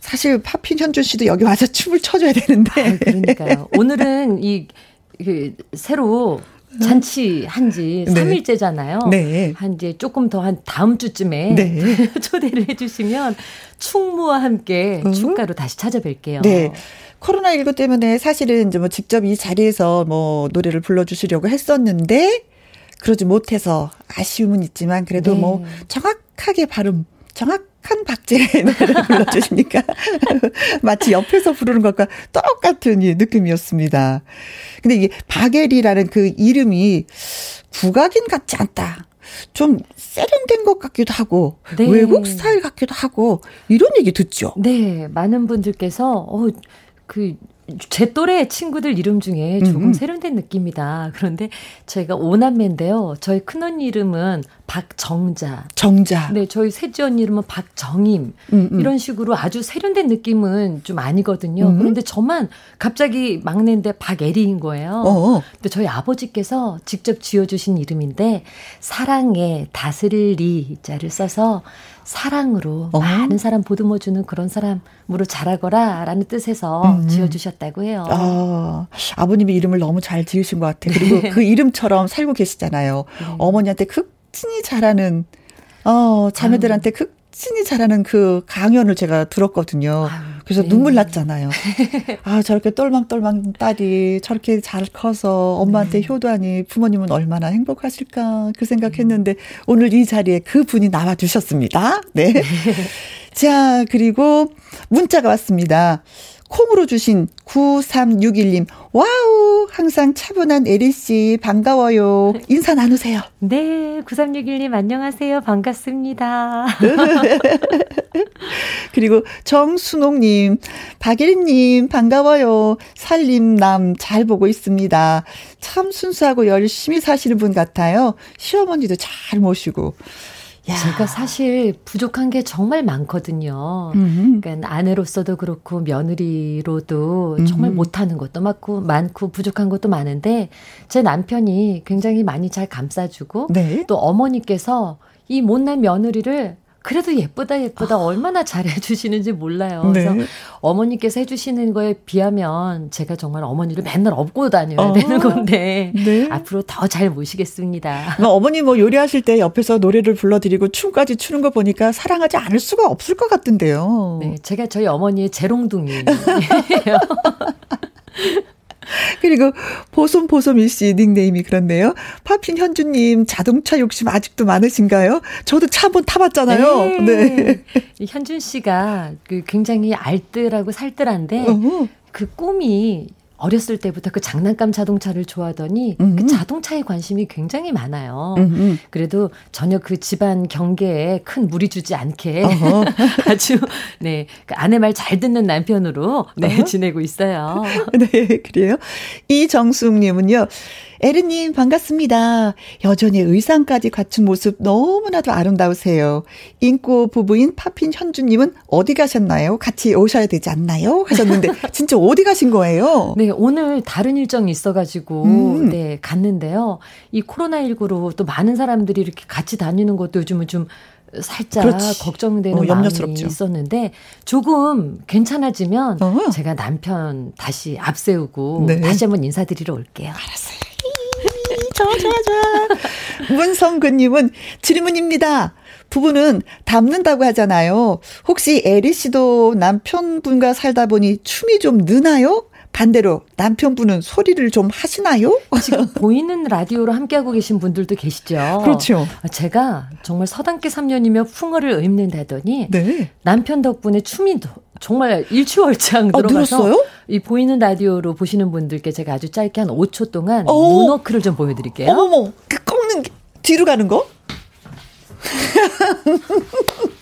사실 파핀 현준 씨도 여기 와서 춤을 춰줘야 되는데. 아, 그러니까요. 오늘은 이그 새로 잔치 한 지 네. 3일째잖아요. 네. 한 이제 조금 더 한 다음 주쯤에 네. 초대를 해주시면 충무와 함께 음. 축가로 다시 찾아뵐게요. 네. 코로나19 때문에 사실은 이제 뭐 직접 이 자리에서 뭐 노래를 불러주시려고 했었는데 그러지 못해서 아쉬움은 있지만 그래도 네. 뭐 정확하게 발음, 정확한 박제의 노래를 불러주시니까 마치 옆에서 부르는 것과 똑같은 느낌이었습니다. 근데 이게 바겔이라는 그 이름이 국악인 같지 않다. 좀 세련된 것 같기도 하고 네. 외국 스타일 같기도 하고 이런 얘기 듣죠. 네, 많은 분들께서 어, 그 제 또래 친구들 이름 중에 조금 음. 세련된 느낌이다. 그런데 저희가 오남매인데요. 저희 큰언니 이름은 박정자. 정자. 네, 저희 셋째 언니 이름은 박정임. 음, 음. 이런 식으로 아주 세련된 느낌은 좀 아니거든요. 음. 그런데 저만 갑자기 막내인데 박애리인 거예요. 어어. 근데 저희 아버지께서 직접 지어주신 이름인데 사랑에 다스릴 리 자를 써서 사랑으로 어? 많은 사람 보듬어주는 그런 사람으로 자라거라라는 뜻에서 음. 지어주셨다고 해요. 아, 아버님이 이름을 너무 잘 지으신 것 같아요. 그리고 네. 그 이름처럼 살고 계시잖아요. 네. 어머니한테 극진히 잘하는 어, 자매들한테 극 신이 잘하는 그 강연을 제가 들었거든요. 그래서 네. 눈물 났잖아요. 아, 저렇게 똘망똘망 딸이 저렇게 잘 커서 엄마한테 네. 효도하니 부모님은 얼마나 행복하실까 그 생각했는데 오늘 이 자리에 그 분이 나와 주셨습니다. 네. 자, 그리고 문자가 왔습니다. 콩으로 주신 9361님, 와우! 항상 차분한 애리씨, 반가워요. 인사 나누세요. 네, 9361님, 안녕하세요. 반갑습니다. 그리고 정순옥님, 박예린님, 반가워요. 살림남 잘 보고 있습니다. 참 순수하고 열심히 사시는 분 같아요. 시어머니도 잘 모시고. 야. 제가 사실 부족한 게 정말 많거든요. 음흠. 그러니까 아내로서도 그렇고 며느리로도 음흠. 정말 못하는 것도 많고 많고 부족한 것도 많은데 제 남편이 굉장히 많이 잘 감싸주고 네. 또 어머니께서 이 못난 며느리를 그래도 예쁘다 예쁘다 아. 얼마나 잘해 주시는지 몰라요. 네. 그래서 어머니께서 해 주시는 거에 비하면 제가 정말 어머니를 맨날 업고 다녀야 어. 되는 건데 네. 앞으로 더 잘 모시겠습니다. 뭐 어머니 뭐 요리하실 때 옆에서 노래를 불러 드리고 춤까지 추는 거 보니까 사랑하지 않을 수가 없을 것 같은데요. 네, 제가 저희 어머니의 재롱둥이에요. 그리고 보솜보솜이 씨 닉네임이 그렇네요. 파핀 현주님 자동차 욕심 아직도 많으신가요? 저도 차 한번 타봤잖아요. 네. 네. 현준 씨가 그 굉장히 알뜰하고 살뜰한데 어허. 그 꿈이 어렸을 때부터 그 장난감 자동차를 좋아하더니 음흠. 그 자동차에 관심이 굉장히 많아요. 음흠. 그래도 전혀 그 집안 경계에 큰 무리 주지 않게 아주 네, 그 아내 말 잘 듣는 남편으로 네, 지내고 있어요. 네, 그래요. 이정숙 님은요. 에르님 반갑습니다. 여전히 의상까지 갖춘 모습 너무나도 아름다우세요. 인꼬 부부인 파핀 현주님은 어디 가셨나요? 같이 오셔야 되지 않나요? 하셨는데 진짜 어디 가신 거예요? 네, 오늘 다른 일정이 있어가지고 음. 네 갔는데요. 이 코로나 19로 또 많은 사람들이 이렇게 같이 다니는 것도 요즘은 좀 살짝 그렇지. 걱정되는 어, 마음이 있었는데 조금 괜찮아지면 어. 제가 남편 다시 앞세우고 네. 다시 한번 인사드리러 올게요. 알았어요. 좋아. 문성근님은 질문입니다. 부부는 닮는다고 하잖아요. 혹시 에리 씨도 남편분과 살다 보니 춤이 좀 느나요? 반대로 남편분은 소리를 좀 하시나요? 지금 보이는 라디오로 함께하고 계신 분들도 계시죠. 그렇죠. 제가 정말 서당계 3년이면 풍어를 읊는다더니 네. 남편 덕분에 춤이 정말 일취월장 아, 들어가서 아, 이 보이는 라디오로 보시는 분들께 제가 아주 짧게 한 5초 동안 어. 문워크를 좀 보여드릴게요. 어머머, 그 꺾는 게 뒤로 가는 거?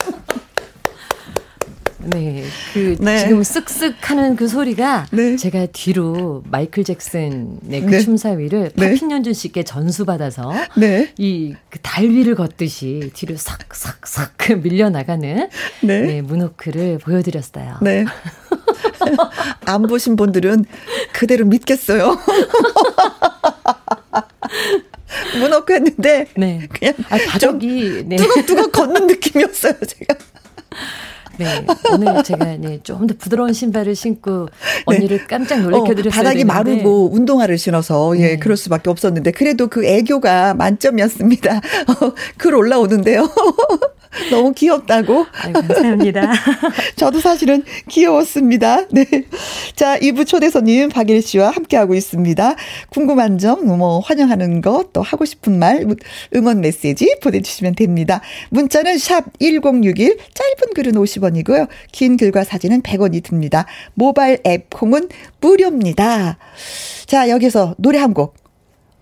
네. 그 네. 지금 쓱쓱 하는 그 소리가 네. 제가 뒤로 마이클 잭슨의 그 네. 춤사위를 네. 파핀 연준 씨께 전수받아서 네. 이그 달위를 걷듯이 뒤로 싹싹싹 그 밀려나가는 네. 네, 문호크를 보여드렸어요. 네. 안 보신 분들은 그대로 믿겠어요. 문호크 했는데 네. 그냥 아, 바닥이 네. 뚜걱뚜걱 걷는 느낌이었어요, 제가. 네. 오늘 제가 네, 좀더 부드러운 신발을 신고 언니를 네. 깜짝 놀래켜드렸어요. 어, 바닥이 되는데. 마르고 운동화를 신어서 예, 네. 그럴 수밖에 없었는데 그래도 그 애교가 만점이었습니다. 글 올라오는데요. 너무 귀엽다고. 아유, 감사합니다. 저도 사실은 귀여웠습니다. 네. 자, 2부 초대손님 박일 씨와 함께하고 있습니다. 궁금한 점, 뭐, 환영하는 것, 또 하고 싶은 말, 응원 메시지 보내주시면 됩니다. 문자는 샵 1061, 짧은 글은 50원이고요. 긴 글과 사진은 100원이 듭니다. 모바일 앱 콩은 무료입니다. 자, 여기서 노래 한 곡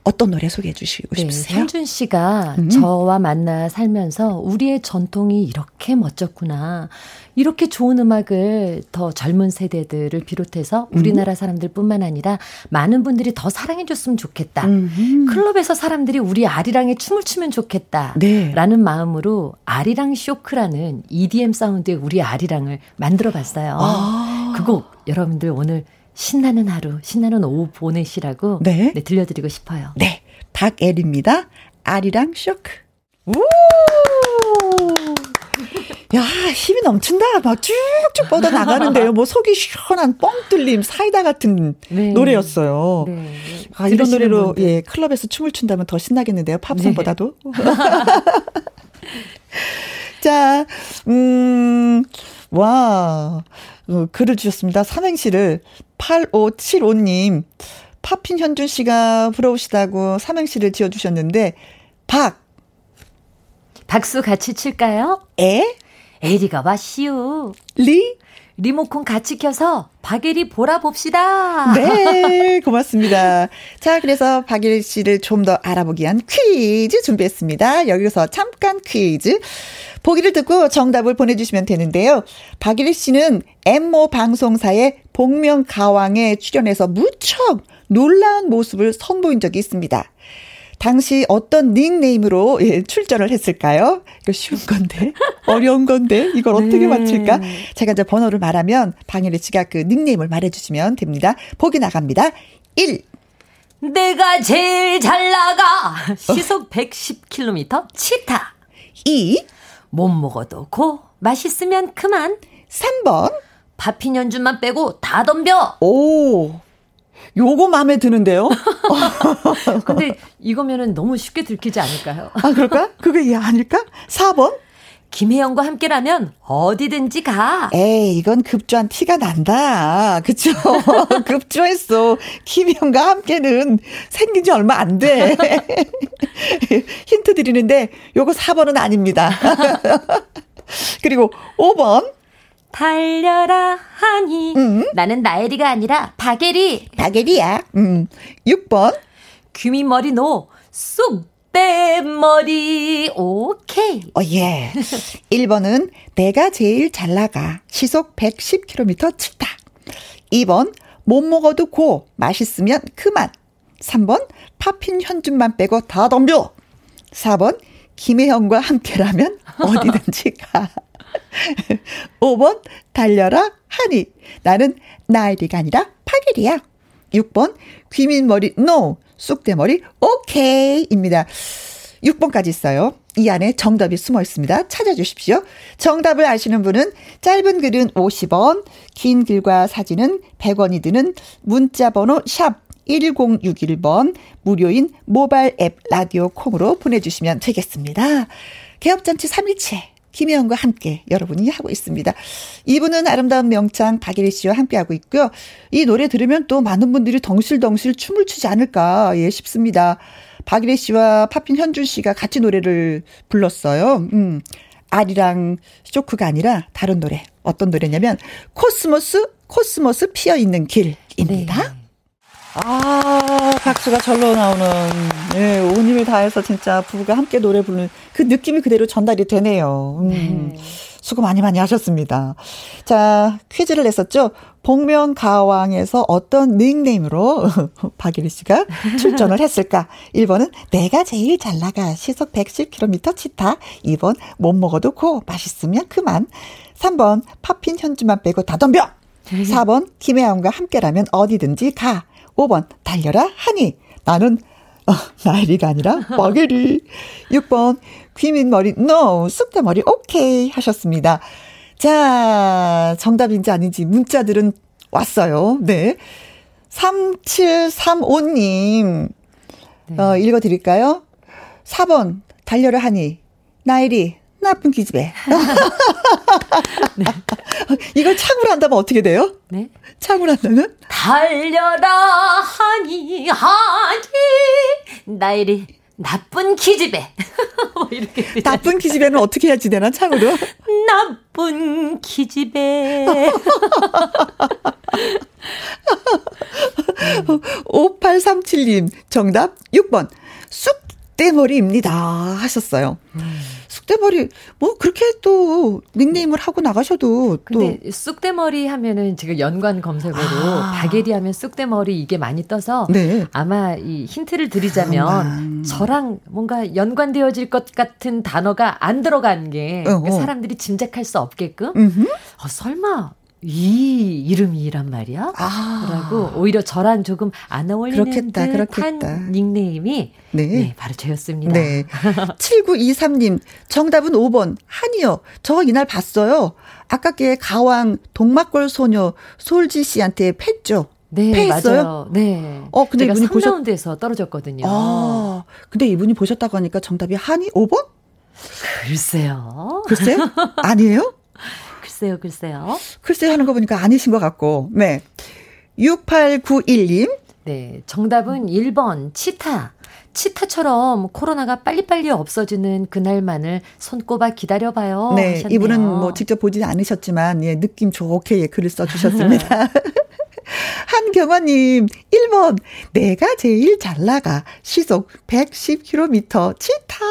어떤 노래 소개해 주시고 네, 싶으세요? 현준 씨가 음. 저와 만나 살면서 우리의 전통이 이렇게 멋졌구나. 이렇게 좋은 음악을 더 젊은 세대들을 비롯해서 음. 우리나라 사람들뿐만 아니라 많은 분들이 더 사랑해 줬으면 좋겠다. 음. 클럽에서 사람들이 우리 아리랑에 춤을 추면 좋겠다. 네. 라는 마음으로 아리랑 쇼크라는 EDM 사운드의 우리 아리랑을 만들어 봤어요. 아. 그곡 여러분들 오늘 신나는 하루, 신나는 오후 보내시라고 네. 네 들려드리고 싶어요. 네. 박엘입니다. 아리랑 쇼크. 우! 야, 힘이 넘친다. 막 쭉쭉 뻗어 나가는데요. 뭐 속이 시원한 뻥 뚫림 사이다 같은 네. 노래였어요. 네. 아, 이런 노래로 분들. 예, 클럽에서 춤을 춘다면 더 신나겠는데요. 팝송보다도. 네. 자, 음, 와, 어, 글을 주셨습니다. 삼행시를 8575님, 팝핀 현준 씨가 부러우시다고 삼행시를 지어 주셨는데, 박. 박수 같이 칠까요? 애? 애리가 왔어요. 리? 리모컨 같이 켜서 박애리 보라 봅시다. 네, 고맙습니다. 자, 그래서 박애리 씨를 좀 더 알아보기 위한 퀴즈 준비했습니다. 여기서 잠깐 퀴즈. 보기를 듣고 정답을 보내주시면 되는데요. 박예리 씨는 엠모 방송사의 복면 가왕에 출연해서 무척 놀라운 모습을 선보인 적이 있습니다. 당시 어떤 닉네임으로 예, 출전을 했을까요? 이거 쉬운 건데, 어려운 건데, 이걸 어떻게 네. 맞힐까? 제가 이제 번호를 말하면 방일의 씨가 그 닉네임을 말해주시면 됩니다. 보기 나갑니다. 1. 내가 제일 잘 나가. 시속 어. 110km 치타. 2. 못 먹어도 고. 맛있으면 그만. 3번. 밥핀 연준만 빼고 다 덤벼. 오. 요거 마음에 드는데요? 근데 이거면은 너무 쉽게 들키지 않을까요? 아, 그럴까? 그게 아닐까? 4번? 김혜영과 함께라면 어디든지 가. 에이, 이건 급조한 티가 난다. 그쵸? 급조했어. 김혜영과 함께는 생긴 지 얼마 안 돼. 힌트 드리는데, 요거 4번은 아닙니다. 그리고 5번. 달려라 하니. 음. 나는 나엘이가 아니라 박예리. 박예리야? 음. 6번. 귀미머리 노. 쑥대머리. 오케이. 어예. 1번은 내가 제일 잘 나가. 시속 110km 치다. 2번 못 먹어도 고. 맛있으면 그만. 3번 파핀 현준만 빼고 다 덤벼. 4번 김혜영과 함께라면 어디든지 가 5번 달려라 하니 나는 나일이가 아니라 파길이야. 6번 귀민머리 no 쑥대머리 오케이입니다. 6번까지 있어요. 이 안에 정답이 숨어 있습니다. 찾아주십시오. 정답을 아시는 분은 짧은 글은 50원, 긴 글과 사진은 100원이 드는 문자 번호 샵 1061번 무료인 모바일 앱 라디오 콩으로 보내주시면 되겠습니다. 개업잔치 3일째 김혜영과 함께 여러분이 하고 있습니다. 이분은 아름다운 명창 박예리 씨와 함께하고 있고요. 이 노래 들으면 또 많은 분들이 덩실덩실 춤을 추지 않을까 예 싶습니다. 박예리 씨와 파핀 현준 씨가 같이 노래를 불렀어요. 음. 아리랑 쇼크가 아니라 다른 노래. 어떤 노래냐면 코스모스 코스모스 피어 있는 길입니다. 네. 아, 박수가 절로 나오는, 예, 온 힘을 다해서 진짜 부부가 함께 노래 부르는 그 느낌이 그대로 전달이 되네요. 음, 네. 수고 많이 많이 하셨습니다. 자, 퀴즈를 냈었죠. 복면 가왕에서 어떤 닉네임으로 박예리 씨가 출전을 했을까? 1번은 내가 제일 잘 나가 시속 110km 치타. 2번 못 먹어도 고 맛있으면 그만. 3번 파핀 현주만 빼고 다 덤벼. 4번 김혜영과 함께라면 어디든지 가. 5번 달려라 하니 나는 어, 나일이가 아니라 버게리. 6번 귀민머리 no 쑥대 머리 오케이 하셨습니다. 자, 정답인지 아닌지 문자들은 왔어요. 네. 3735님. 네. 어, 읽어 드릴까요? 4번, 달려라 하니. 나일이, 나쁜 기집애. 네. 이걸 창으로 한다면 어떻게 돼요? 네. 창으로 한다면? 달려라 하니, 하니. 나일이, 나쁜 기집애. 뭐 이렇게. 나쁜 기집애는 어떻게 해야지 되나, 창으로? 나쁜 기집애. 5837님, 정답 6번. 쑥대머리입니다. 하셨어요. 음. 쑥대머리 뭐 그렇게 또 닉네임을 하고 나가셔도 근데 또 쑥대머리 하면은 지금 연관 검색어로 아. 바게리 하면 쑥대머리 이게 많이 떠서 네. 아마 이 힌트를 드리자면 저랑 뭔가 연관되어질 것 같은 단어가 안 들어간 게 그러니까 사람들이 짐작할 수 없게끔? 어, 설마 이 이름이란 말이야? 아. 라고 오히려 저랑 조금 안 어울리는 그렇겠다, 듯한 그렇겠다. 닉네임이 네. 네, 바로 저였습니다. 네. 7923님 정답은 5번 한이요. 저 이날 봤어요. 아깝게 가왕 동막골 소녀 솔지 씨한테 팼죠. 네, 패했어요? 맞아요. 네. 어, 근데 이분이 보셨는데서 떨어졌거든요. 아, 근데 이분이 보셨다고 하니까 정답이 한이 5번? 글쎄요. 글쎄요? 아니에요? 글쎄요, 글쎄요. 글쎄 하는 거 보니까 아니신 것 같고. 네. 6891님. 네. 정답은 1번, 치타. 치타처럼 코로나가 빨리빨리 없어지는 그날만을 손꼽아 기다려봐요. 네. 하셨네요. 이분은 뭐 직접 보지 않으셨지만, 예, 느낌 좋게 예, 글을 써주셨습니다. 한경화님, 1번. 내가 제일 잘 나가. 시속 110km 치타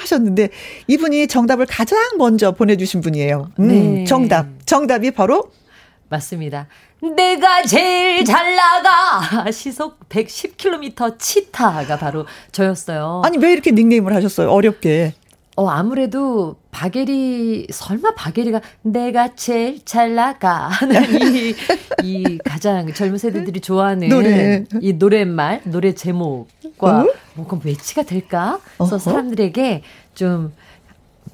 하셨는데, 이분이 정답을 가장 먼저 보내주신 분이에요. 음, 네. 정답. 정답이 바로? 맞습니다. 내가 제일 잘 나가! 시속 110km 치타가 바로 저였어요. 아니, 왜 이렇게 닉네임을 하셨어요? 어렵게. 어, 아무래도 바게리, 설마 바게리가 내가 제일 잘 나가 하는 이, 이 가장 젊은 세대들이 좋아하는 노래. 이 노랫말, 노래 제목과 어? 뭔가 매치가 될까? 그래서 사람들에게 좀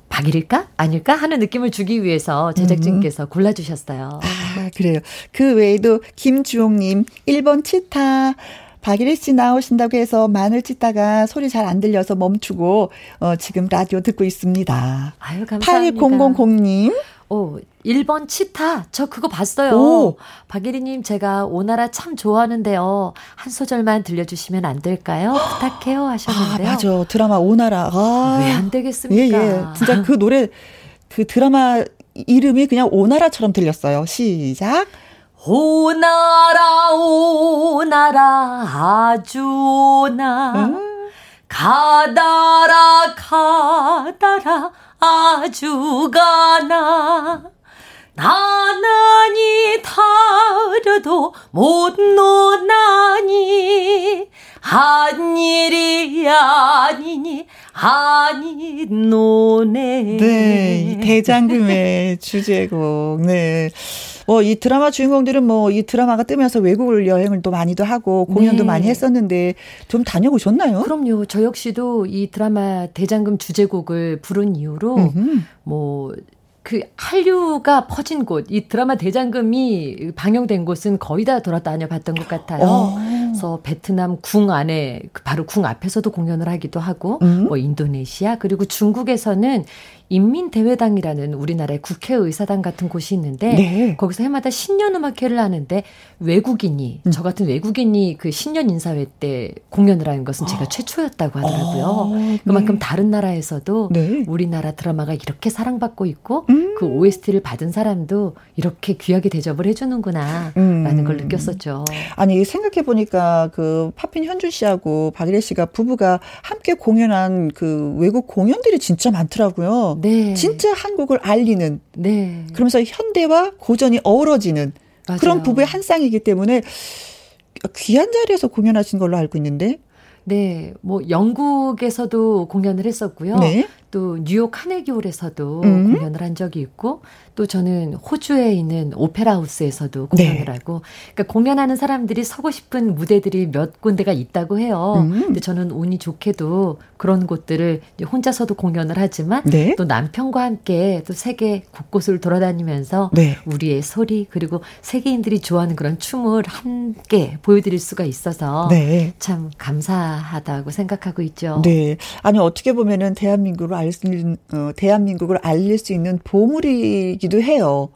박일일까? 아닐까? 하는 느낌을 주기 위해서 제작진께서 음. 골라주셨어요. 아, 그래요. 그 외에도 김주홍님, 1번 치타, 박일희 씨 나오신다고 해서 마늘 찢다가 소리 잘 안 들려서 멈추고 어, 지금 라디오 듣고 있습니다. 아유, 감사합니다. 8000님. 오, 1번 치타. 저 그거 봤어요. 오. 박예리님, 제가 오나라 참 좋아하는데요. 한 소절만 들려주시면 안 될까요? 부탁해요. 하셨는데요. 아, 맞아. 드라마 오나라. 아. 왜 안 되겠습니까? 예, 예. 진짜 그 노래, 그 드라마 이름이 그냥 오나라처럼 들렸어요. 시작. 오나라 오나라 아주 오나 음. 가다라 가다라 아주 가나 나나니 다려도 못 노나니 한 일이 아니니 아니 노네. 네, 대장금의 주제곡. 네. 뭐 이 드라마 주인공들은 뭐 이 드라마가 뜨면서 외국을 여행을 또 많이도 하고 공연도 네. 많이 했었는데 좀 다녀오셨나요? 그럼요. 저 역시도 이 드라마 대장금 주제곡을 부른 이후로 음흠. 뭐그 한류가 퍼진 곳, 이 드라마 대장금이 방영된 곳은 거의 다 돌아다녀 봤던 것 같아요. 오. 어. 그래서 베트남 궁 안에, 그 바로 궁 앞에서도 공연을 하기도 하고, 음. 뭐 인도네시아, 그리고 중국에서는 인민대회당이라는 우리나라의 국회의사당 같은 곳이 있는데 네. 거기서 해마다 신년음악회를 하는데 외국인이 음. 저 같은 외국인이 그 신년 인사회 때 공연을 하는 것은 제가 아. 최초였다고 하더라고요. 어, 그만큼 네. 다른 나라에서도 네. 우리나라 드라마가 이렇게 사랑받고 있고 음. 그 OST를 받은 사람도 이렇게 귀하게 대접을 해주는구나라는 음. 걸 느꼈었죠. 아니 생각해 보니까 그 파핀 현주 씨하고 박일혜 씨가 부부가 함께 공연한 그 외국 공연들이 진짜 많더라고요. 네. 진짜 한국을 알리는 네. 그러면서 현대와 고전이 어우러지는 맞아요. 그런 부부의 한 쌍이기 때문에 귀한 자리에서 공연하신 걸로 알고 있는데 네, 뭐 영국에서도 공연을 했었고요. 네. 또 뉴욕 카네기홀에서도 음. 공연을 한 적이 있고 또 저는 호주에 있는 오페라 하우스에서도 공연을 네. 하고 그러니까 공연하는 사람들이 서고 싶은 무대들이 몇 군데가 있다고 해요. 음. 근데 저는 운이 좋게도 그런 곳들을 혼자서도 공연을 하지만 네. 또 남편과 함께 또 세계 곳곳을 돌아다니면서 네. 우리의 소리 그리고 세계인들이 좋아하는 그런 춤을 함께 보여드릴 수가 있어서 네. 참 감사하다고 생각하고 있죠. 네. 아니 어떻게 보면은 대한민국을 알 수 있는 어, 대한민국을 알릴 수 있는 보물이 되기도 해요.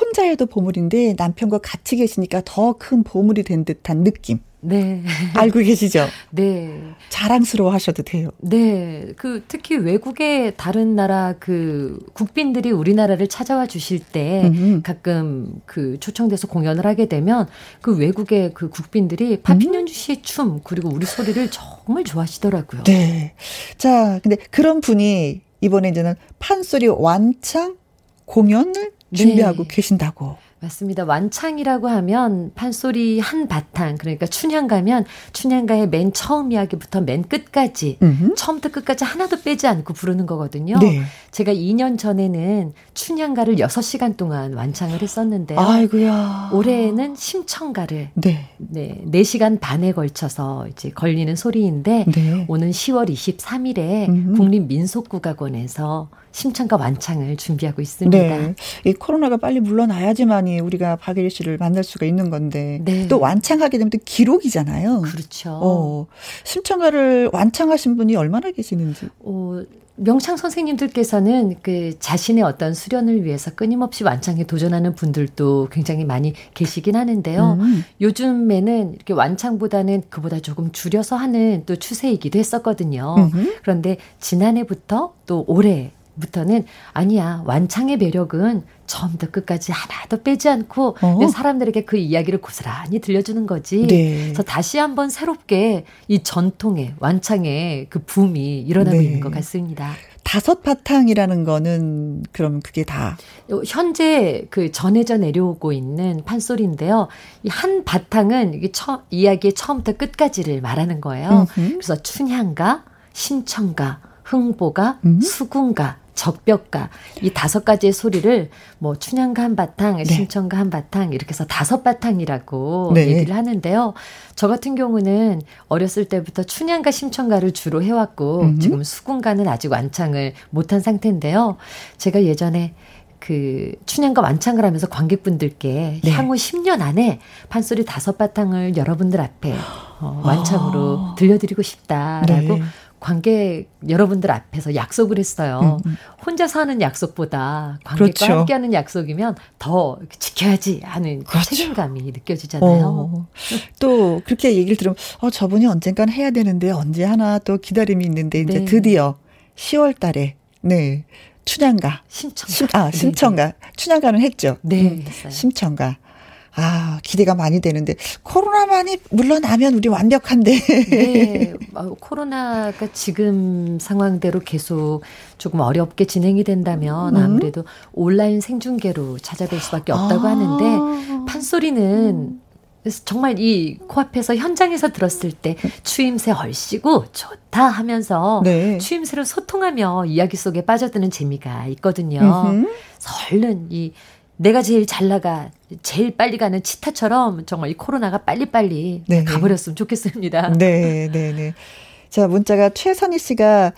혼자 해도 보물인데 남편과 같이 계시니까 더 큰 보물이 된 듯한 느낌. 네. 알고 계시죠? 네. 자랑스러워 하셔도 돼요. 네. 그 특히 외국의 다른 나라 그 국빈들이 우리나라를 찾아와 주실 때 음흠. 가끔 그 초청돼서 공연을 하게 되면 그 외국의 그 국빈들이 파피년주 씨의 춤 그리고 우리 소리를 정말 좋아하시더라고요. 네. 자, 근데 그런 분이 이번에 이제는 판소리 완창 공연을 준비하고 네. 계신다고. 맞습니다. 완창이라고 하면 판소리 한 바탕 그러니까 춘향 가면 춘향가의 맨 처음 이야기부터 맨 끝까지 음흠. 처음부터 끝까지 하나도 빼지 않고 부르는 거거든요. 네. 제가 2년 전에는 춘향가를 6시간 동안 완창을 했었는데요. 아이고야. 올해는 심청가를 네. 네, 4시간 반에 걸쳐서 이제 걸리는 소리인데 네. 오는 10월 23일에 국립민속국악원에서 심창과 완창을 준비하고 있습니다. 네. 이 코로나가 빨리 물러나야지만이 우리가 박예리 씨를 만날 수가 있는 건데 네. 또 완창하게 되면 또 기록이잖아요. 그렇죠. 어, 심창가를 완창하신 분이 얼마나 계시는지. 어, 명창 선생님들께서는 그 자신의 어떤 수련을 위해서 끊임없이 완창에 도전하는 분들도 굉장히 많이 계시긴 하는데요. 음. 요즘에는 이렇게 완창보다는 그보다 조금 줄여서 하는 또 추세이기도 했었거든요. 음흠. 그런데 지난해부터 또 올해 부터는 아니야 완창의 매력은 처음부터 끝까지 하나도 빼지 않고 어? 사람들에게 그 이야기를 고스란히 들려주는 거지. 네. 그래서 다시 한번 새롭게 이 전통의 완창의 그 붐이 일어나고 네. 있는 것 같습니다. 다섯 바탕이라는 거는 그럼 그게 다 현재 그 전해져 내려오고 있는 판소리인데요. 이 한 바탕은 이게 처, 이야기의 처음부터 끝까지를 말하는 거예요. 음흠. 그래서 춘향가, 신청가, 흥보가, 음? 수군가 적벽가 이 다섯 가지의 소리를 뭐 춘향가 한 바탕, 네. 심청가 한 바탕 이렇게 해서 다섯 바탕이라고 네. 얘기를 하는데요. 저 같은 경우는 어렸을 때부터 춘향가 심청가를 주로 해왔고 음. 지금 수군가는 아직 완창을 못한 상태인데요. 제가 예전에 그 춘향과 완창을 하면서 관객분들께 네. 향후 10년 안에 판소리 다섯 바탕을 여러분들 앞에 어, 완창으로 아. 들려드리고 싶다라고 네. 관객 여러분들 앞에서 약속을 했어요. 음, 음. 혼자서 하는 약속보다 관객과 그렇죠. 함께하는 약속이면 더 지켜야지 하는 그 그렇죠. 책임감이 느껴지잖아요. 어. 또 그렇게 얘기를 들으면 어 저분이 언젠간 해야 되는데 언제 하나 또 기다림이 있는데 이제 네. 드디어 10월 달에 네. 춘향가 심청가 심, 아 네, 네. 춘향가는 했죠. 네, 음, 심청가 아, 기대가 많이 되는데 코로나만이 물러나면 우리 완벽한데. 네. 코로나가 지금 상황대로 계속 조금 어렵게 진행이 된다면 음. 아무래도 온라인 생중계로 찾아뵐 수밖에 없다고 아. 하는데 판소리는 그래서 정말 이 코앞에서 현장에서 들었을 때 추임새 얼씨구 좋다 하면서 네. 추임새로 소통하며 이야기 속에 빠져드는 재미가 있거든요. 음흠. 얼른 이 내가 제일 잘 나가, 제일 빨리 가는 치타처럼 정말 이 코로나가 빨리빨리 네 가버렸으면 좋겠습니다. 네, 네, 네. 자, 문자가 최선희 씨가,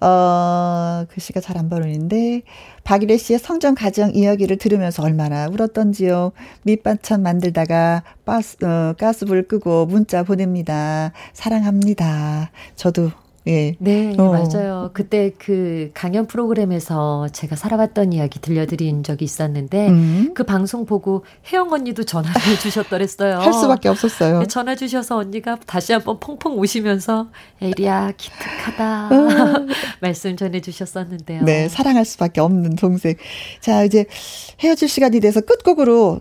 어, 글씨가 잘안 보이는데, 박일혜 씨의 성전 가정 이야기를 들으면서 얼마나 울었던지요. 밑반찬 만들다가 가스, 어, 가스불 끄고 문자 보냅니다. 사랑합니다. 저도 예. 네, 어. 맞아요. 그때 그 강연 프로그램에서 제가 살아왔던 이야기 들려드린 적이 있었는데 음. 그 방송 보고 혜영 언니도 전화를 주셨더랬어요. 할 수밖에 없었어요. 네, 전화 주셔서 언니가 다시 한번 펑펑 우시면서 에리야 기특하다 음. 말씀 전해주셨었는데요. 네, 사랑할 수밖에 없는 동생. 자 이제 헤어질 시간이 돼서 끝곡으로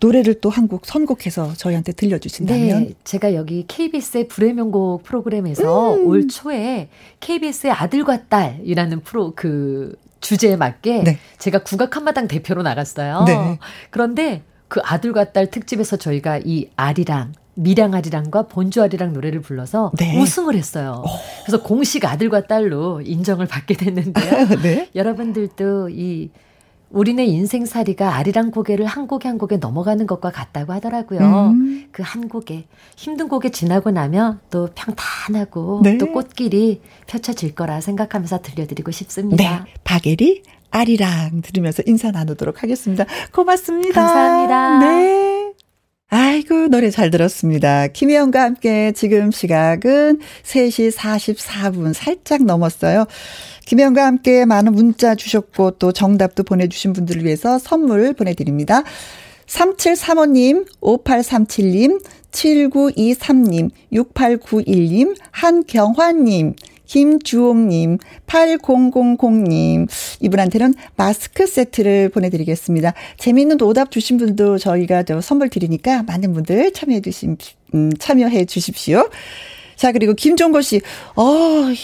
노래를 또 한 곡 선곡해서 저희한테 들려주신다면? 네, 제가 여기 KBS의 불의 명곡 프로그램에서 음. 올 초에 KBS의 아들과 딸이라는 프로 그 주제에 맞게 네. 제가 국악 한마당 대표로 나갔어요. 네. 그런데 그 아들과 딸 특집에서 저희가 이 아리랑 미량아리랑과 본주아리랑 노래를 불러서 네. 우승을 했어요. 오. 그래서 공식 아들과 딸로 인정을 받게 됐는데요. 네? 여러분들도 이 우리네 인생살이가 아리랑 고개를 한 곡에 한 곡에 넘어가는 것과 같다고 하더라고요. 음. 그한 곡에 힘든 곡에 지나고 나면 또 평탄하고 네. 또 꽃길이 펼쳐질 거라 생각하면서 들려드리고 싶습니다. 네. 박예리 아리랑 들으면서 인사 나누도록 하겠습니다. 고맙습니다. 감사합니다. 네. 아이고, 노래 잘 들었습니다. 김혜영과 함께 지금 시각은 3시 44분 살짝 넘었어요. 김혜영과 함께 많은 문자 주셨고 또 정답도 보내주신 분들을 위해서 선물 보내드립니다. 3735님, 5837님, 7923님, 6891님, 한경화님, 김주옥님, 8000님, 이분한테는 마스크 세트를 보내드리겠습니다. 재미있는 오답 주신 분도 저희가 저 선물 드리니까 많은 분들 참여해 주신, 음, 참여해 주십시오. 자, 그리고 김종거 씨. 어,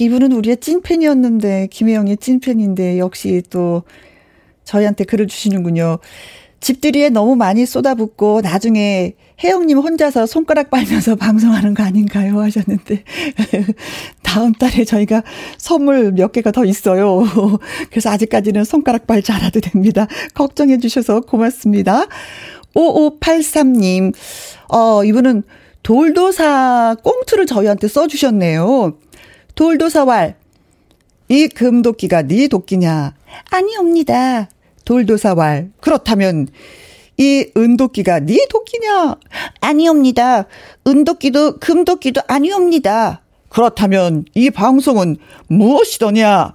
이분은 우리의 찐팬이었는데, 김혜영의 찐팬인데, 역시 또 저희한테 글을 주시는군요. 집들이에 너무 많이 쏟아붓고 나중에 혜영님 혼자서 손가락 빨면서 방송하는 거 아닌가요? 하셨는데 다음 달에 저희가 선물 몇 개가 더 있어요. 그래서 아직까지는 손가락 빨지 않아도 됩니다. 걱정해 주셔서 고맙습니다. 5583님, 어, 이분은 돌도사 꽁트를 저희한테 써주셨네요. 돌도사왈, 이 금도끼가 네 도끼냐? 아니옵니다. 돌도사왈. 그렇다면 이 은도끼가 네 도끼냐? 아니옵니다. 은도끼도 금도끼도 아니옵니다. 그렇다면 이 방송은 무엇이더냐?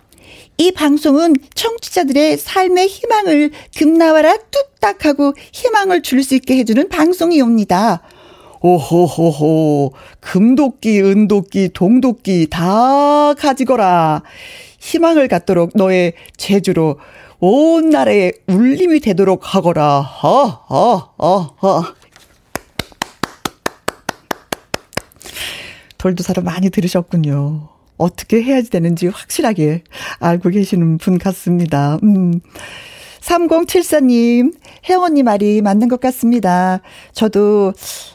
이 방송은 청취자들의 삶의 희망을 금나와라 뚝딱 하고 희망을 줄 수 있게 해주는 방송이옵니다. 오호호호, 금도끼, 은도끼, 동도끼 다 가지거라. 희망을 갖도록 너의 제주로 온 나라에 울림이 되도록 하거라. 어, 어, 어, 어. 돌도사를 많이 들으셨군요. 어떻게 해야지 되는지 확실하게 알고 계시는 분 같습니다. 음. 3074님, 혜원님 말이 맞는 것 같습니다. 저도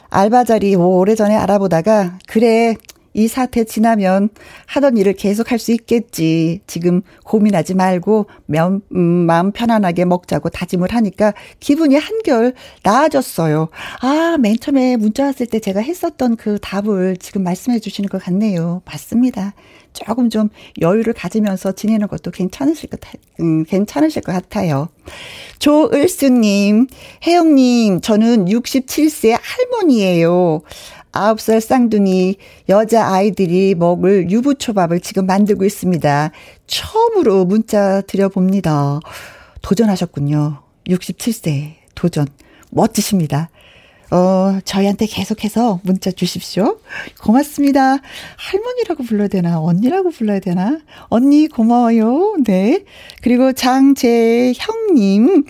알바 자리 오래전에 알아보다가, 그래, 이 사태 지나면 하던 일을 계속 할 수 있겠지. 지금 고민하지 말고 면, 음, 마음 편안하게 먹자고 다짐을 하니까 기분이 한결 나아졌어요. 아, 맨 처음에 문자 왔을 때 제가 했었던 그 답을 지금 말씀해 주시는 것 같네요. 맞습니다. 조금 좀 여유를 가지면서 지내는 것도 괜찮으실 것, 음, 괜찮으실 것 같아요. 조을수님, 혜영님, 저는 67세 할머니예요. 9살 쌍둥이 여자 아이들이 먹을 유부초밥을 지금 만들고 있습니다. 처음으로 문자 드려봅니다. 도전하셨군요. 67세 도전. 멋지십니다. 어, 저희한테 계속해서 문자 주십시오. 고맙습니다. 할머니라고 불러야 되나? 언니라고 불러야 되나? 언니 고마워요. 네. 그리고 장재형님.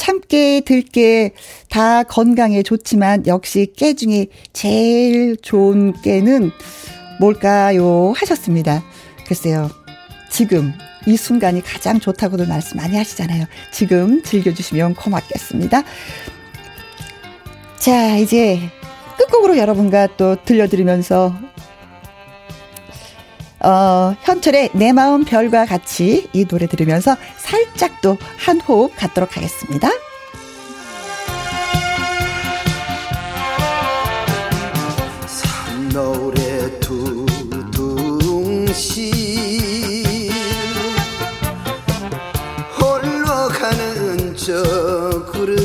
참깨, 들깨 다 건강에 좋지만 역시 깨 중에 제일 좋은 깨는 뭘까요? 하셨습니다. 글쎄요. 지금 이 순간이 가장 좋다고도 말씀 많이 하시잖아요. 지금 즐겨주시면 고맙겠습니다. 자, 이제 끝곡으로 여러분과 또 들려드리면서 어, 현철의 내 마음 별과 같이 이 노래 들으면서 살짝 또 한 호흡 갖도록 하겠습니다. 산노래 두둥실 홀로 가는 저 구름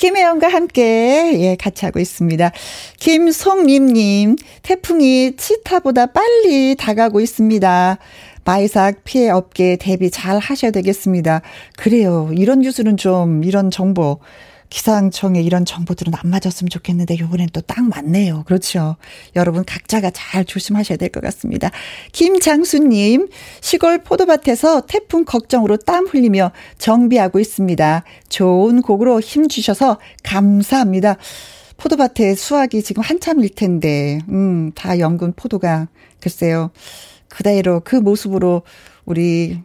김혜영과 함께 예 같이 하고 있습니다. 김송림님 태풍이 치타보다 빨리 다가고 있습니다. 마이삭 피해 업계 대비 잘 하셔야 되겠습니다. 그래요. 이런 뉴스는 좀 이런 정보 기상청에 이런 정보들은 안 맞았으면 좋겠는데 요번엔 또 딱 맞네요. 그렇죠. 여러분 각자가 잘 조심하셔야 될 것 같습니다. 김장수님, 시골 포도밭에서 태풍 걱정으로 땀 흘리며 정비하고 있습니다. 좋은 곡으로 힘 주셔서 감사합니다. 포도밭에 수확이 지금 한참일 텐데, 음, 다 연근 포도가, 글쎄요. 그대로 그 모습으로 우리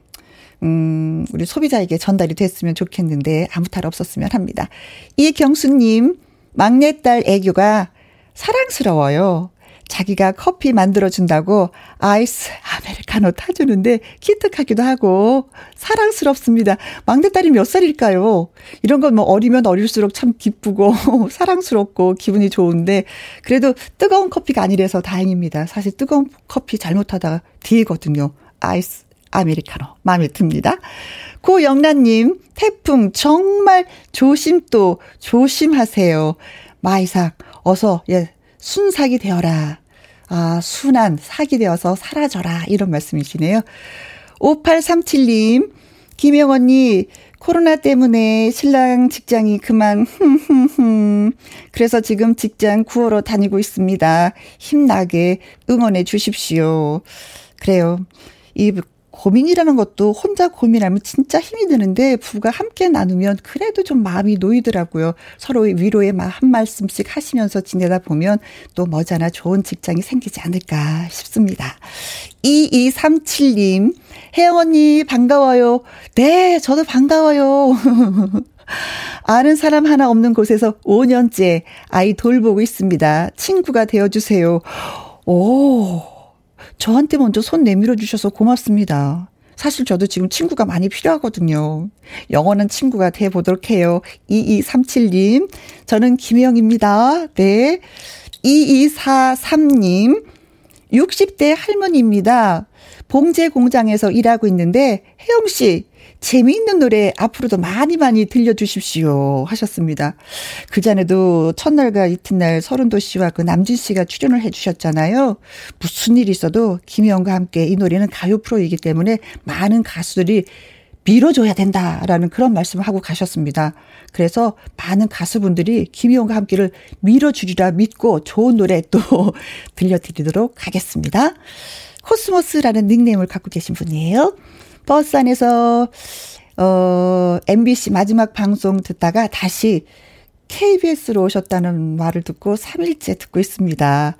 음, 우리 소비자에게 전달이 됐으면 좋겠는데 아무 탈 없었으면 합니다. 이경수님, 막내딸 애교가 사랑스러워요. 자기가 커피 만들어준다고 아이스 아메리카노 타주는데 기특하기도 하고 사랑스럽습니다. 막내딸이 몇 살일까요? 이런 건 뭐 어리면 어릴수록 참 기쁘고 사랑스럽고 기분이 좋은데 그래도 뜨거운 커피가 아니라서 다행입니다. 사실 뜨거운 커피 잘못하다가 뒤거든요. 아이스 아메리카노 마음에 듭니다. 고영란님 태풍 정말 조심 또 조심하세요. 마이삭 어서 예 순삭이 되어라. 아 순한 삭이 되어서 사라져라 이런 말씀이시네요. 5837님 김영 언니 코로나 때문에 신랑 직장이 그만 그래서 지금 직장 구하러 다니고 있습니다. 힘나게 응원해 주십시오. 그래요. 이 고민이라는 것도 혼자 고민하면 진짜 힘이 드는데 부부가 함께 나누면 그래도 좀 마음이 놓이더라고요. 서로의 위로에 한 말씀씩 하시면서 지내다 보면 또 머지않아 좋은 직장이 생기지 않을까 싶습니다. 2237님, 혜영 언니 반가워요. 네, 저도 반가워요. 아는 사람 하나 없는 곳에서 5년째 아이 돌보고 있습니다. 친구가 되어주세요. 오. 저한테 먼저 손 내밀어 주셔서 고맙습니다. 사실 저도 지금 친구가 많이 필요하거든요. 영원한 친구가 돼 보도록 해요. 2237님, 저는 김혜영입니다. 네. 2243님, 60대 할머니입니다. 봉제 공장에서 일하고 있는데, 혜영 씨, 재미있는 노래 앞으로도 많이 많이 들려주십시오. 하셨습니다. 그 전에도 첫날과 이튿날 서른도 씨와 그 남진 씨가 출연을 해주셨잖아요. 무슨 일이 있어도 김희영과 함께 이 노래는 가요 프로이기 때문에 많은 가수들이 밀어줘야 된다라는 그런 말씀을 하고 가셨습니다. 그래서 많은 가수분들이 김희영과 함께를 밀어주리라 믿고 좋은 노래 또 들려드리도록 하겠습니다. 코스모스라는 닉네임을 갖고 계신 분이에요. 버스 안에서 어 MBC 마지막 방송 듣다가 다시 KBS로 오셨다는 말을 듣고 3일째 듣고 있습니다.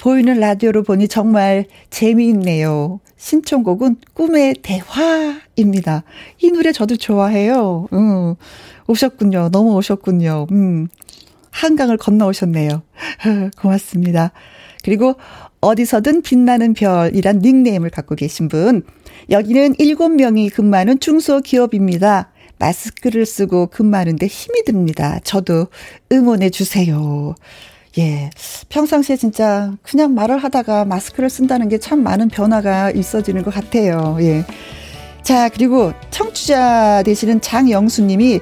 보이는 라디오로 보니 정말 재미있네요. 신청곡은 꿈의 대화입니다. 이 노래 저도 좋아해요. 음, 오셨군요. 너무 오셨군요. 음, 한강을 건너오셨네요. 고맙습니다. 그리고 어디서든 빛나는 별이란 닉네임을 갖고 계신 분. 여기는 7명이 근무하는 중소기업입니다. 마스크를 쓰고 근무하는데 힘이 듭니다. 저도 응원해 주세요. 예. 평상시에 진짜 그냥 말을 하다가 마스크를 쓴다는 게 참 많은 변화가 있어지는 것 같아요. 예. 자, 그리고 청취자 되시는 장영수 님이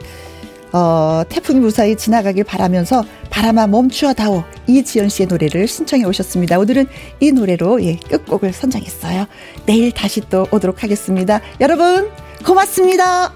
어, 태풍이 무사히 지나가길 바라면서 바람아 멈추어다오 이지연 씨의 노래를 신청해 오셨습니다. 오늘은 이 노래로 예, 끝곡을 선정했어요. 내일 다시 또 오도록 하겠습니다. 여러분 고맙습니다.